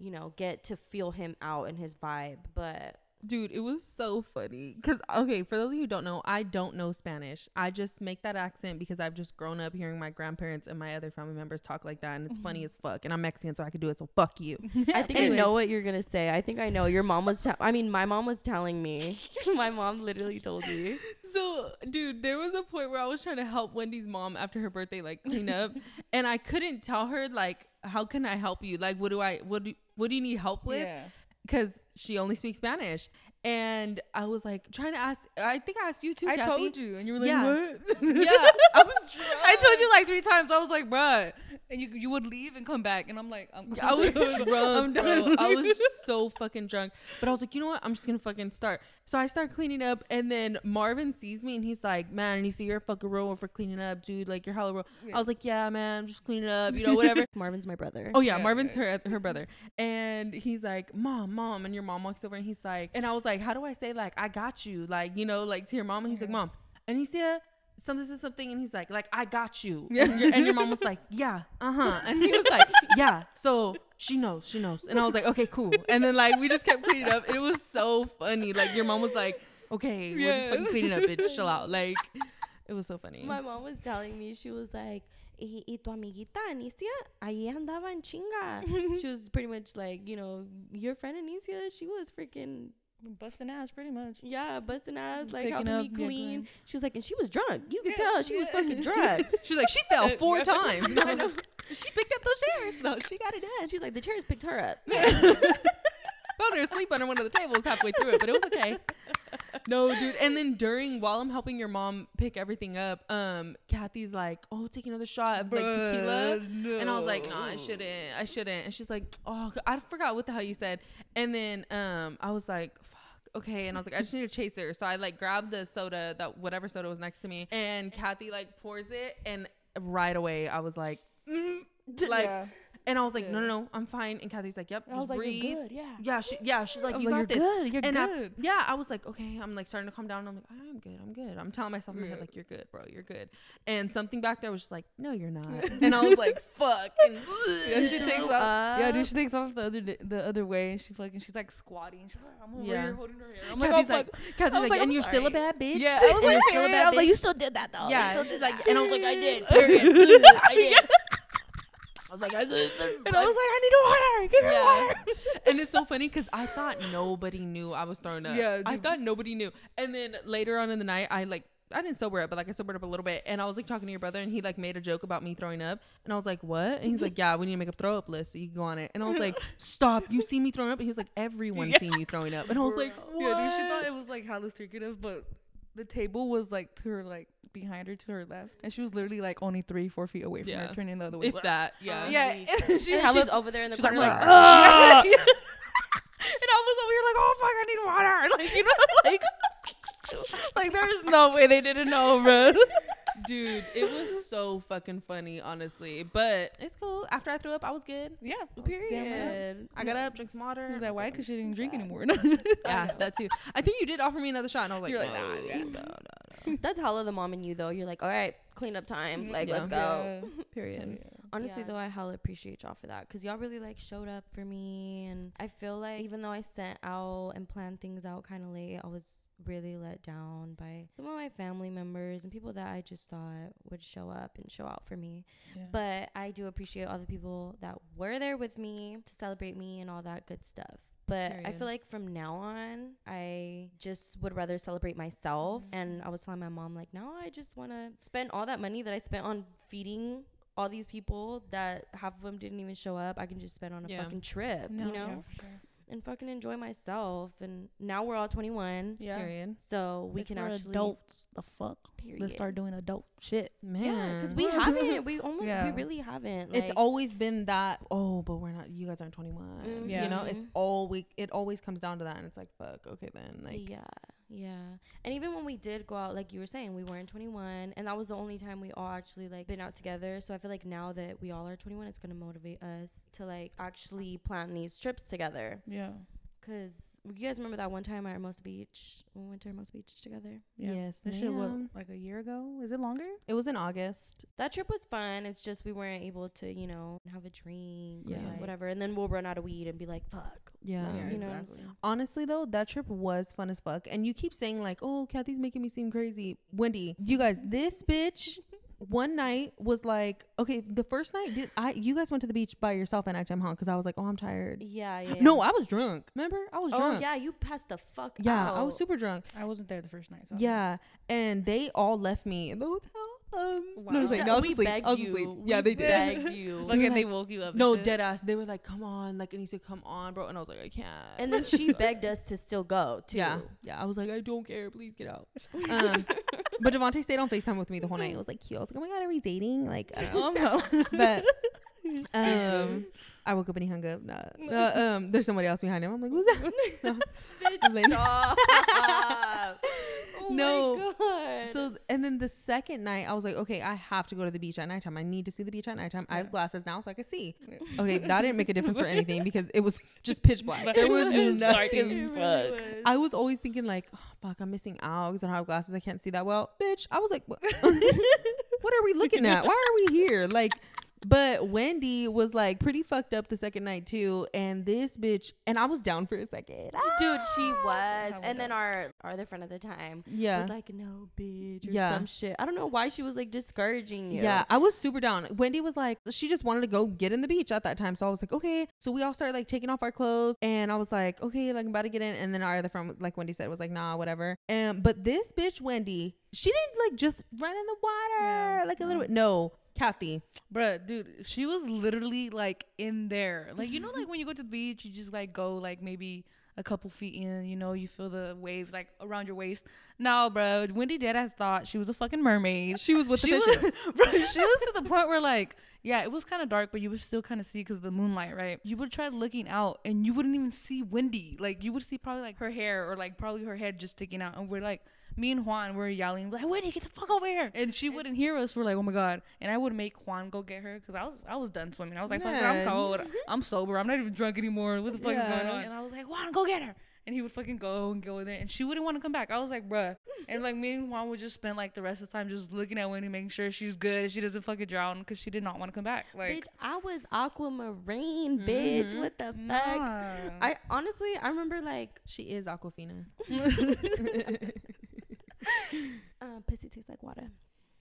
You know, get to feel him out and his vibe. But Dude, it was so funny. Cause okay, for those of you who don't know, I don't know Spanish. I just make that accent because I've just grown up hearing my grandparents and my other family members talk like that, and it's funny as fuck. And I'm Mexican, so I could do it. So fuck you. I think Anyways. I know what you're going to say. I think I know. Your mom was, te- I mean, my mom was telling me. my mom literally told me. So, dude, there was a point where I was trying to help Wendy's mom after her birthday, like clean up, and I couldn't tell her like, how can I help you? Like, what do I, what do, what do you need help with? yeah Because she only speaks Spanish, and I was like trying to ask. I think I asked you too. I Kathy. told you, and you were like, Yeah. "What?" Yeah, I was. Drunk. I told you like three times. I was like, "Bruh," and you you would leave and come back, and I'm like, "I'm." I was I'm drunk, done. I was so fucking drunk. But I was like, you know what? I'm just gonna fucking start. So I start cleaning up, and then Marvin sees me, and he's like, "Man, and you see, you're a fucking real for cleaning up, dude. Like you're hella real." I was like, "Yeah, man, I'm just cleaning up, you know, whatever." Marvin's my brother. Oh yeah, Yeah, Marvin's yeah. her her brother, and he's like, "Mom, mom," and your mom walks over and he's like, and I was like, "How do I say like I got you, like you know, like to your mom?" And he's like, uh-huh. "Mom." And he Anicia, something something something and he's like like I got you. And your, and your mom was like yeah uh huh and he was like yeah. So she knows she knows. And I was like okay cool. And then like we just kept cleaning up. It was so funny. Like your mom was like okay we're just fucking cleaning up bitch. Chill out. Like it was so funny. My mom was telling me, she was like, y, y tu amiguita Anicia, ahí andaba en chinga. she was pretty much like, you know, your friend Anicia, she was freaking, Busting ass, pretty much. yeah, busting ass, like Picking helping up, me yeah, clean. clean. She was like, and she was drunk. You could Yeah, tell she was fucking drunk. she was like she fell uh, four times No, no. she picked up those chairs though she got it done she's like, the chairs picked her up. found her asleep under one of the tables halfway through it, but it was okay. No, dude. And then during while I'm helping your mom pick everything up, um, Kathy's like, "Oh, take another shot of like tequila," and I was like, "No, I shouldn't. I shouldn't." And she's like, "Oh, I forgot what the hell you said." And then um, I was like. "Fuck, Okay, and I was like, I just need a chaser. So I like grabbed the soda, that whatever soda was next to me, and Kathy like pours it, and right away I was like, mm, like, yeah. And I was like, no, no, no, I'm fine. And Kathy's like, yep, I just was like, breathe. you're good, yeah. Yeah, she, yeah, she's like, you like, got you're this. good, you're and I- good. yeah, I was like, okay, I'm like starting to calm down. I'm like, I'm good, I'm good. I'm telling myself in my head like, you're good, bro, you're good. And something back there was just like, no, you're not. and I was like, fuck. And Yeah, she takes off. Throw Yeah, dude, she takes off the other the other way. And she fucking she's like squatting. She's like, I'm over Yeah. here holding her hair. I'm like, oh, Kathy's like, Kathy's like, like, and I'm you're still a bad bitch. yeah, I was like, still a bad I bitch. you still did that though. yeah, she's like, and I was like, I did. Period. I did. I was like, I. And I was like, I need water. Give me Yeah. water. and it's so funny because I thought nobody knew I was throwing up. Yeah, I thought nobody knew. And then later on in the night, I like I didn't sober up, but like I sobered up a little bit. And I was like talking to your brother, and he like made a joke about me throwing up. And I was like, what? And he's like, yeah, we need to make a throw up list so you can go on it. And I was like, stop, you see me throwing up? And he was like, everyone's Yeah. seen you throwing up. And I was like, what? Yeah, dude, she thought it was like hella secretive, but the table was like to her like behind her to her left, and she was literally like only three four feet away from Yeah. her, turning the other way. if that, yeah. Oh, yeah, and she and hella she's over there in the she's like, corner, like, "Ah!" and I was over here like, oh fuck, I need water, like you know, like, like there's no way they didn't know, bro. Dude, it was so fucking funny, honestly. But it's cool. After I threw up, I was good. yeah, period. I got up, drank some water. I was like, why? Because she didn't drink anymore. Yeah, that too. I think you did offer me another shot, and I was like, You're like, no, nah, yeah. no, no. That's hella the mom in you though. You're like, all right, clean up time. Mm-hmm. Like, Yeah. let's go. Period. Honestly, Yeah. though, I hella appreciate y'all for that because y'all really like showed up for me, and I feel like even though I sent out and planned things out kind of late, I was really let down by some of my family members and people that I just thought would show up and show out for me. But I do appreciate all the people that were there with me to celebrate me and all that good stuff. But I feel like from now on, I just would rather celebrate myself. Mm-hmm. And I was telling my mom, like, now I just want to spend all that money that I spent on feeding all these people that half of them didn't even show up. I can just spend on a Yeah. fucking trip, No, you know, yeah, for sure. And fucking enjoy myself. And now we're all 21. Yeah. Period. So we If can we're actually. adults. The fuck. Period. Let's start doing adult shit. Man. Yeah, because we haven't. We almost. Yeah. We really haven't. it's always been that oh but we're not you guys aren't 21 Mhm. Yeah. you know it's all we it always comes down to that and it's like fuck okay then like yeah, yeah. And even when we did go out, like you were saying, we weren't 21, and that was the only time we all actually like been out together. So I feel like now that we all are 21, it's gonna motivate us to like actually plan these trips together. Yeah. Cause you guys remember that one time at Hermosa Beach? We went to Hermosa Beach together. Yeah. yes This shit was like a year ago. Is it longer? it was in august That trip was fun. It's just we weren't able to, you know, have a drink, Yeah. like, whatever. And then we'll run out of weed and be like, "Fuck." yeah Yeah, you know exactly. honestly though that trip was fun as fuck and you keep saying like oh kathy's making me seem crazy wendy you guys this bitch one night was like okay the first night did i you guys went to the beach by yourself and nighttime huh because i was like oh i'm tired Yeah, yeah. no i was drunk remember i was oh drunk yeah, you passed the fuck yeah out. i was super drunk I wasn't there the first night. So Yeah, and they all left me in the hotel. Um, Wow. no, I was like, no, I was we asleep. begged I was you. asleep. We Yeah, they did. begged you. Fucking like- they woke you up. No, shit. dead ass. They were like, "Come on!" Like, and he said, "Come on, bro," and I was like, "I can't." And then she begged us to still go too. yeah, yeah. I was like, "I don't care. Please get out." Um, but Devontae stayed on Facetime with me the whole night. It was like cute. I was like, "Oh my god, are we dating?" Like, I don't know. No. but um, I woke up and he hung up. Nah. Uh, um, there's somebody else behind him. I'm like, "Who's that?" No. Stop. Oh No. My god. So and then the second night, I was like, okay, I have to go to the beach at nighttime. I need to see the beach at nighttime. I have glasses now, so I can see. Yeah. Okay, that didn't make a difference for anything because it was just pitch black. But There it was was dark as fuck. I was always thinking like, oh, fuck, I'm missing out because I don't have glasses. I can't see that well. Bitch, I was like, what, what are we looking at? Why are we here? Like, but Wendy was like pretty fucked up the second night too, and this bitch, and I was down for a second. Dude, she Ah. was. And then our our other friend at the time Yeah. was like, no, bitch, or Yeah. some shit. I don't know why she was like discouraging you. Yeah, I was super down. Wendy was like, she just wanted to go get in the beach at that time. So I was like, okay. So we all started like taking off our clothes, and I was like, okay, like I'm about to get in. And then our other friend, like Wendy said, was like, nah, whatever. And but this bitch, Wendy, she didn't like just run in the water Yeah, like a little bit. No, Kathy. Bruh, dude, she was literally like in there. Like, you know, like when you go to the beach, you just like go like maybe a couple feet in, you know, you feel the waves like around your waist. No, bro, Wendy Deadass thought she was a fucking mermaid. She was with she the fishes. was, bro, she was to the point where like, yeah, it was kind of dark, but you would still kind of see because the moonlight, right? You would try looking out and you wouldn't even see Wendy. Like, you would see probably like her hair or like probably her head just sticking out. And we're like, me and Juan were yelling like, "Wendy, get the fuck over here!" And she wouldn't hear us. We're like, "Oh my god!" And I would make Juan go get her because I was I was done swimming. I was like, "Fuck I'm cold. I'm sober. I'm not even drunk anymore. What the fuck is going on?" And I was like, "Juan, go get her." And he would fucking go and go in there, and she wouldn't want to come back. I was like, "Bruh," and like me and Juan would just spend like the rest of the time just looking at Wendy, making sure she's good, she doesn't fucking drown, because she did not want to come back. Like, bitch, I was aquamarine, bitch. Mhm. What the fuck? nah. I honestly, I remember like, She is Aquafina. uh, pussy tastes like water.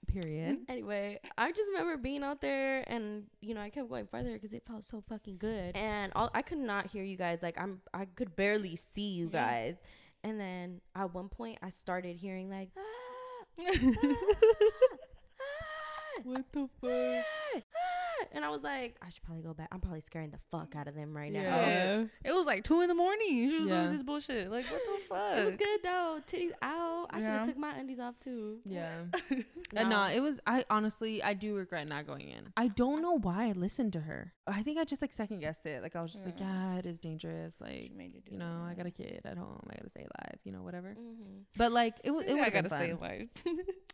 Period. Anyway, I just remember being out there, and you know, I kept going farther because it felt so fucking good, and all, I could not hear you guys. Like I'm, I could barely see you guys. And then at one point, I started hearing like, "Ah, What the fuck? and I was like, I should probably go back. I'm probably scaring the fuck out of them right now. Yeah. it was like two in the morning. She was Yeah. doing this bullshit. Like, what the fuck? It was good though. Titties out. I should have took my undies off too. Yeah. Uh, nah, it was. I honestly, I do regret not going in. I don't know why I listened to her. I think I just like second guessed it. Like I was just like, Yeah. yeah, it is dangerous. Like you you it, know, I got a kid at home. I gotta stay alive. You know, whatever. hmm But like it was. It Yeah, I gotta stay alive.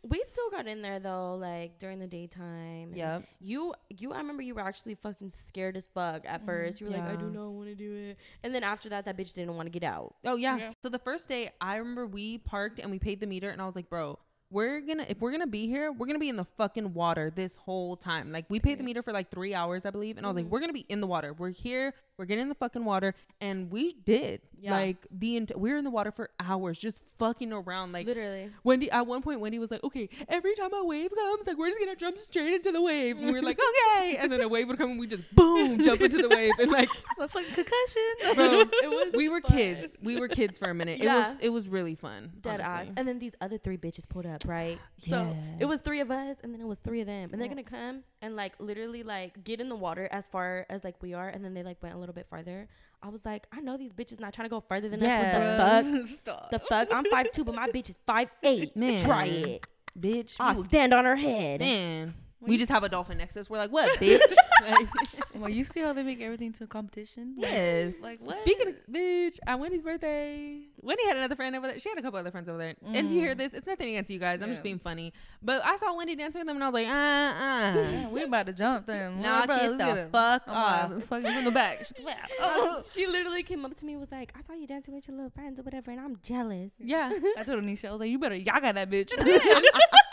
We still got in there though, like during the daytime. and Yep. You, you. I remember you were actually fucking scared as fuck at Mhm. first. You were like, I do Yeah. not want to do it. And then after that, that bitch didn't want to get out. Oh yeah. Yeah. So the first day, I remember we parked and we paid the meter, and I was like, bro. We're gonna if we're gonna be here, we're gonna be in the fucking water this whole time. Like we paid the meter for like three hours, I believe, and I was like, Mhm. we're gonna be in the water. We're here. We're getting in the fucking water, and we did. Yeah. Like the ent- we were in the water for hours, just fucking around. Like Literally. Wendy, at one point, Wendy was like, "Okay, every time a wave comes, like we're just gonna jump straight into the wave." And we are like, "Okay," and then a wave would come, and we just boom jump into the wave, and like, What fucking concussion? bro, It was we were fun. kids. We were kids for a minute. It Yeah. was it was really fun. Dead ass. And then these other three bitches pulled up, right? So Yeah. it was three of us, and then it was three of them, and they're gonna come and like literally like get in the water as far as like we are, and then they like went a little bit farther. I was like, I know these bitches not trying to go further than Yeah. us. What the fuck? Stop. The fuck? I'm five two, but my bitch is five eight. Man. Try it. bitch. I'll stand on her head. man, When we just have a dolphin next to us. We're like, what, bitch? like, well, you see how they make everything to a competition? Yes. Like, what? Speaking of bitch, at Wendy's birthday, Wendy had another friend over there. She had a couple other friends over there. And if you hear Mm. this, it's nothing against you guys. I'm Yeah. just being funny. But I saw Wendy dancing with them, and I was like, uh, Yeah, uh. we about to jump them. Nah, Bruh, get the fuck I'm off. like, fucking from the back. Shut the back. Oh. she literally came up to me and was like, I saw you dancing with your little friends or whatever, and I'm jealous. Yeah. I told Anisha, I was like, you better y'all got that bitch.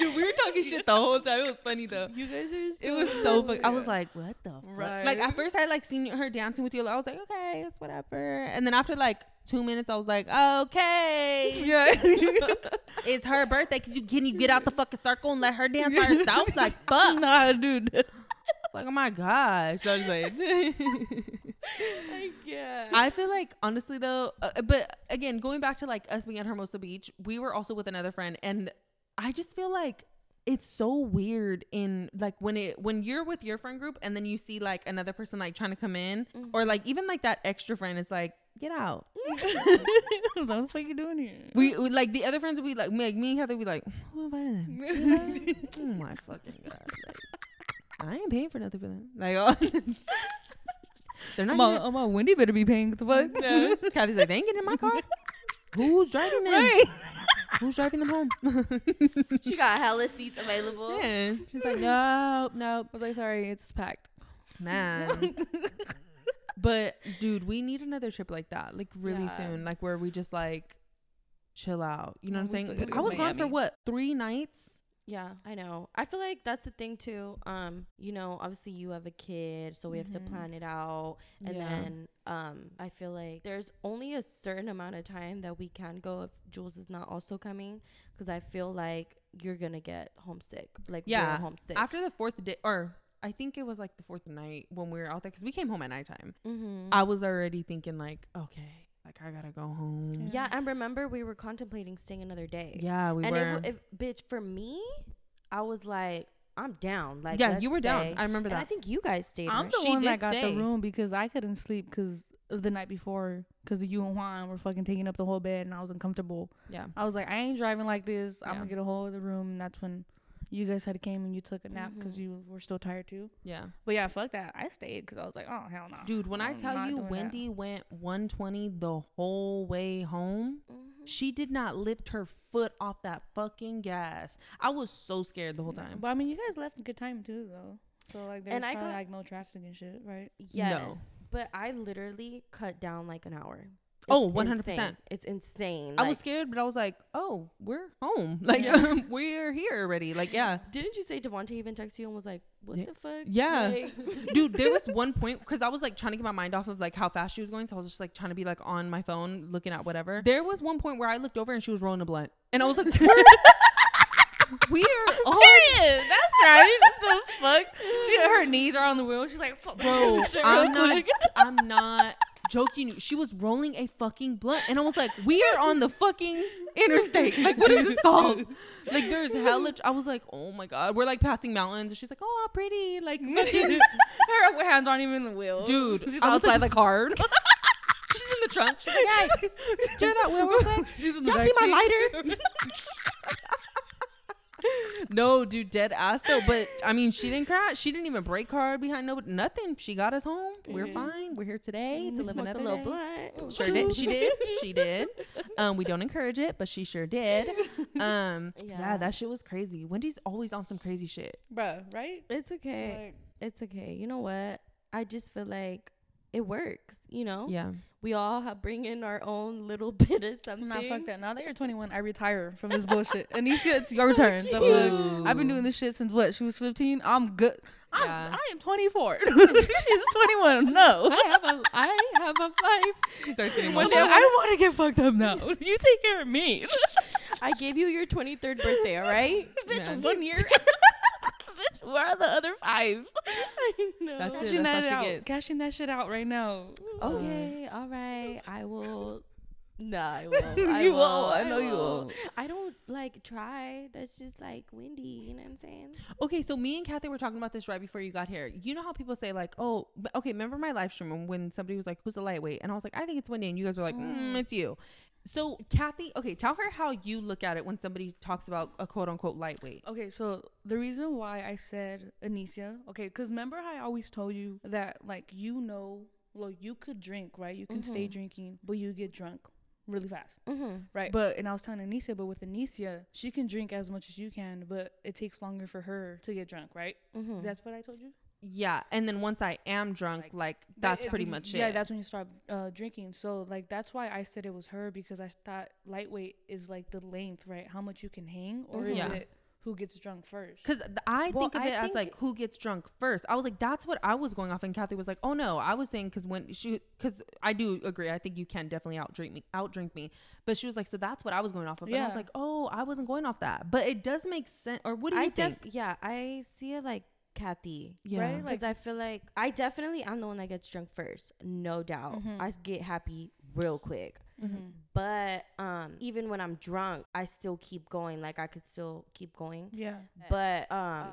Dude, we were talking shit the whole time. It was funny though. You guys are so It was so funny. I was like, what the fuck? Right. Like at first I like seen her dancing with you. I was like, okay, it's whatever. And then after like two minutes, I was like, okay, yeah. it's her birthday. Can you can you get out the fucking circle and let her dance by herself? Like fuck. nah, dude. Like oh my gosh. So I was like, I can't. I feel like honestly though, uh, but again, going back to like us being at Hermosa Beach, we were also with another friend, and I just feel like it's so weird in like when it when you're with your friend group and then you see like another person like trying to come in mm-hmm. or like even like that extra friend it's like get out what the fuck you doing here? we, we like the other friends would be like me, like me and Heather would be like who invited them oh my fucking god like, I ain't paying for nothing for them like oh, they're not I'm all, getting- Wendy better be paying. What the fuck? Yeah. Kathy's like, they ain't getting in my car. Who's driving them? right. Who's driving them home? she got hella seats available. yeah. She's like, nope, nope, I was like, sorry, it's packed. man. but dude, we need another trip like that, like really Yeah. soon, like where we just like chill out. You know what I'm saying? I was to gone for what three nights? Yeah, I know. I feel like that's the thing too. Um, you know, obviously you have a kid, so we have to Mhm. plan it out. And Yeah. then um I feel like there's only a certain amount of time that we can go if Jules is not also coming cuz I feel like you're going to get homesick. Like Yeah, real homesick. After the fourth day, or I think it was like the fourth night when we were out there because we came home at nighttime. mm-hmm. I was already thinking like, okay, like I gotta go home. yeah, and remember we were contemplating staying another day. Yeah, we and were. if, if bitch for me, I was like I'm down. Like yeah, you were down. I remember And I think you guys stayed. I'm right? the She one that got stay. the room because I couldn't sleep because of the night before because you and Juan were fucking taking up the whole bed and I was uncomfortable. yeah. I was like, I ain't driving like this. I'm gonna get a whole other room. And that's when you guys had came and you took a nap because Mhm. you were still tired too. Yeah. But yeah, fuck that. I stayed because I was like, oh hell no, Dude, when I I'm tell you doing that. Wendy went 120 the whole way home, Mhm. she did not lift her foot off that fucking gas. I was so scared the whole time. But I mean, you guys left a good time too, though. So like, there's And I probably got- like no traffic and shit, right? Yes, but I literally cut down like an hour. Oh, 100%. insane. It's insane. I was scared, but I was like, "Oh, we're home. Like Yeah. we're here already." Like, yeah. Didn't you say Devontae even texted you and was like, "What Yeah. the fuck?" Yeah. Like- Dude, there was one point because I was like trying to get my mind off of like how fast she was going, so I was just like trying to be like on my phone looking at whatever. There was one point where I looked over and she was rolling a blunt, and I was like, "We are on." Period. That's right. What the fuck? She, her knees are on the wheel. She's like, Bro, I'm not. I'm not joking. She was rolling a fucking blunt, and I was like, "We are on the fucking interstate. Like, what is this called? Like, there's hella." I was like, "Oh my god, we're like passing mountains." And she's like, "Oh, pretty." Like, fucking, her hands aren't even in the wheel. Dude, she's I outside like- the car. she's in the trunk. She's like, "Hey, steer that wheel real quick." she's in the Y'all see my lighter? No, dude, dead ass though. But I mean, she didn't crash. She didn't even break hard behind no nothing. She got us home. We're Mhm. fine. We're here today to We live another little day. blunt. Sure did. She did. She did. Um, we don't encourage it, but she sure did. Um, yeah. Yeah. that shit was crazy. Wendy's always on some crazy shit. bro. right? It's okay. Like, It's okay. You know what? I just feel like it works. You know, Yeah. we all have bring in our own little bit of something. Nah, fuck that. Now that you're 21, I retire from this bullshit. Anisha, it's your turn. The fuck? I've been doing this shit since what? She was 15. I'm good. I'm, Yeah. I am 24. She's 21. No. I have a I have a life. She starts getting One day. I want to get fucked up now. You take care of me. I gave you your 23rd birthday. All right. Bitch, one year. Bitch, where are the other five? I know. That's it. Cashing That's that all she out. gets. Cashing that shit out right now. Okay, all right. I will. Nah, I will. I You will. won't. I know you will. won't. I don't like try. That's just like Wendy. You know what I'm saying? Okay, so me and Kathy were talking about this right before you got here. You know how people say like, "Oh, okay." Remember my live stream when somebody was like, "Who's a lightweight?" And I was like, "I think it's Wendy," and you guys were like, mm, "It's you." So Kathy, okay, tell her how you look at it when somebody talks about a quote unquote lightweight. Okay, so the reason why I said Anisha, okay, because remember how I always told you that, like, you know, well, you could drink, right? You can stay Mhm. drinking, but you get drunk really fast, Mm-hmm. right? But, and I was telling Anisha, but with Anisha, she can drink as much as you can, but it takes longer for her to get drunk, right? Mm-hmm. That's what I told you? Yeah, and then once I am drunk, Like, like, that's pretty the- much Yeah, it. Yeah that's when you start uh, drinking. So, like, that's why I said it was her because I thought lightweight is like the length, right? How much you can hang, or Mhm. is Yeah. it who gets drunk first? Because I Well, think of I it as like who gets drunk first. I was like, that's what I was going off, and Kathy was like, oh no, I was saying because when she, because I do agree, I think you can definitely outdrink me, outdrink me. But she was like, so that's what I was going off of, and I was like, oh, I wasn't going off that, but it does make sense. Or what do you I think? def yeah, I see it like Kathy. yeah, right? Because I feel like I definitely I'm the one that gets drunk first, no doubt. Mhm. I get happy real quick. Mhm. But um, even when I'm drunk, I still keep going. Like I could still keep going. Yeah. But um,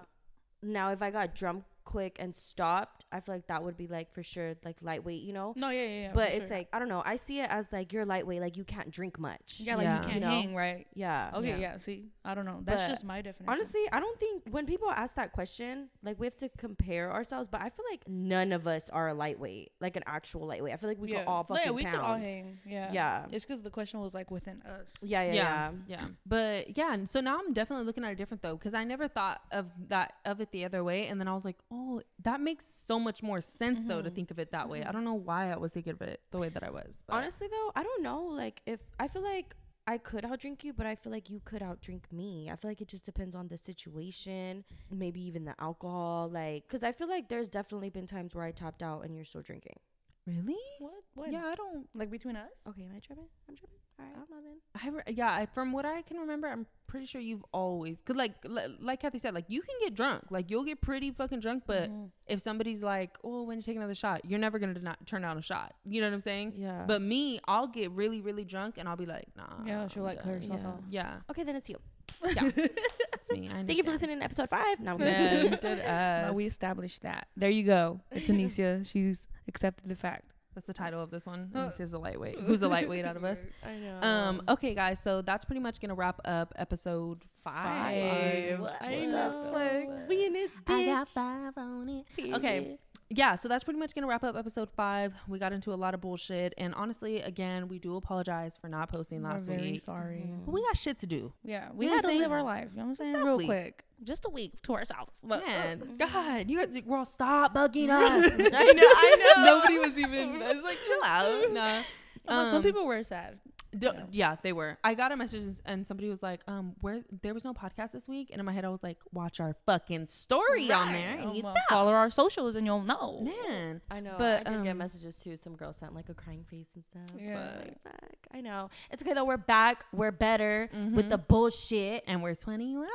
now if I got drunk quick and stopped, I feel like that would be like for sure like lightweight, you know. No, yeah, yeah. yeah but it's sure. like I don't know. I see it as like you're lightweight, like you can't drink much. yeah, like Yeah. you can't You know? hang, right? Yeah. Okay, Yeah. yeah. See, I don't know. That's But just my definition. Honestly, I don't think when people ask that question, like we have to compare ourselves. But I feel like none of us are a lightweight, like an actual lightweight. I feel like we yeah. could all fucking yeah, we pound. could all hang. Yeah. Yeah. It's because the question was like within us. Yeah, yeah, yeah. yeah, But yeah, and so now I'm definitely looking at it different though, because I never thought of that of it the other way, and then I was like, oh, that makes so much more sense though to Mhm. think of it that way. I Mhm. don't know why I was thinking of it the way that I was. But Honestly, though, I don't know. Like, if I feel like I could outdrink you, but I feel like you could outdrink me. I feel like it just depends on the situation, maybe even the alcohol. Like, because I feel like there's definitely been times where I topped out and you're still drinking. really, What? When? yeah, I don't. Like between us? Okay, am I tripping? I'm tripping. All right, I don't know then. I re- yeah, I, from what I can remember, I'm pretty sure you've always cause like li- like Kathy said, like you can get drunk, like you'll get pretty fucking drunk, but Mhm. if somebody's like, oh, when you take another shot, you're never gonna deny- turn down a shot. You know what I'm saying? Yeah. But me, I'll get really really drunk and I'll be like, nah. yeah, she'll I'm like cut herself Yeah. off. Yeah, okay, then it's you. yeah, that's me. Thank you for listening to episode five. Now I'm Yeah, good. dead No, we established that. There you go. It's Anicia. She's accepted the fact. That's the title of this one. Uh. And this is a lightweight. Who's a lightweight out of us? I know. Um. Okay, guys. So that's pretty much gonna wrap up episode five. What I the know. fuck? We in this bitch. I got five on it. Okay. Yeah, so that's pretty much gonna wrap up episode five. We got into a lot of bullshit, and honestly, again, we do apologize for not posting We're last very week. sorry. Mhm. But we got shit to do. Yeah, we You know had what to I'm live our life. You know what I'm saying? Exactly. Real quick. Just a week to ourselves. Look. Man. God, you guys, girl, stop bugging us. I know, I know. Nobody was even. I was like, chill out. Nah. Well, some Um, people were sad. D- Yeah. yeah. they were. I got a message and- and somebody was like, "Um, where there was no podcast this week," and in my head I was like, "Watch our fucking story on there." You well, tell. follow our socials and you'll know. Man, I know. But, I did get um, messages too. Some girls sent like a crying face and stuff. Yeah. But, like, fuck. I know. It's okay though. We're back. We're better with Mhm. the bullshit. and we're twenty one.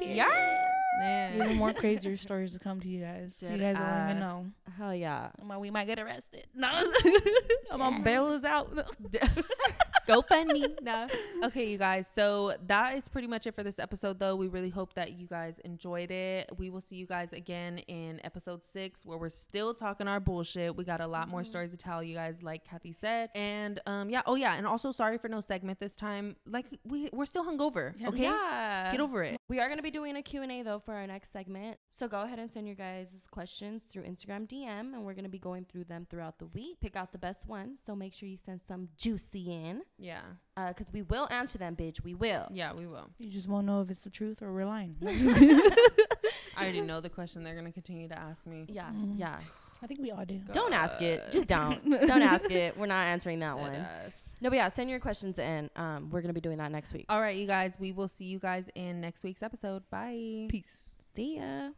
Yeah. man. Even more crazier stories to come to you guys. you Dead guys don't even know. Hell yeah. Well, we might get arrested. No, I'm on bail is out. Go fund me. No. Okay, you guys. So that is pretty much it for this episode, though. We really hope that you guys enjoyed it. We will see you guys again in episode six, where we're still talking our bullshit. We got a lot more stories to tell you guys, like Kathy said. And um, yeah. Oh yeah. And also, sorry for no segment this time. Like we we're still hungover. Okay. Yeah. Get over it. We are going to be doing a Q&A though for our next segment. So go ahead and send your guys' questions through Instagram DM and we're going to be going through them throughout the week. Pick out the best ones. So make sure you send some juicy in Yeah. uh, cuz we will answer them, bitch. We will. Yeah. We will. You just won't know if it's the truth or we're lying. I already know the question they're gonna continue to ask me. Yeah. Mhm. Yeah. I think we all do. Don't ask it. Just don't. don't ask it. We're not answering that Dead one. ass. No, but yeah, send your questions in. Um, we're going to be doing that next week. All right, you guys. We will see you guys in next week's episode. Bye. Peace. See ya.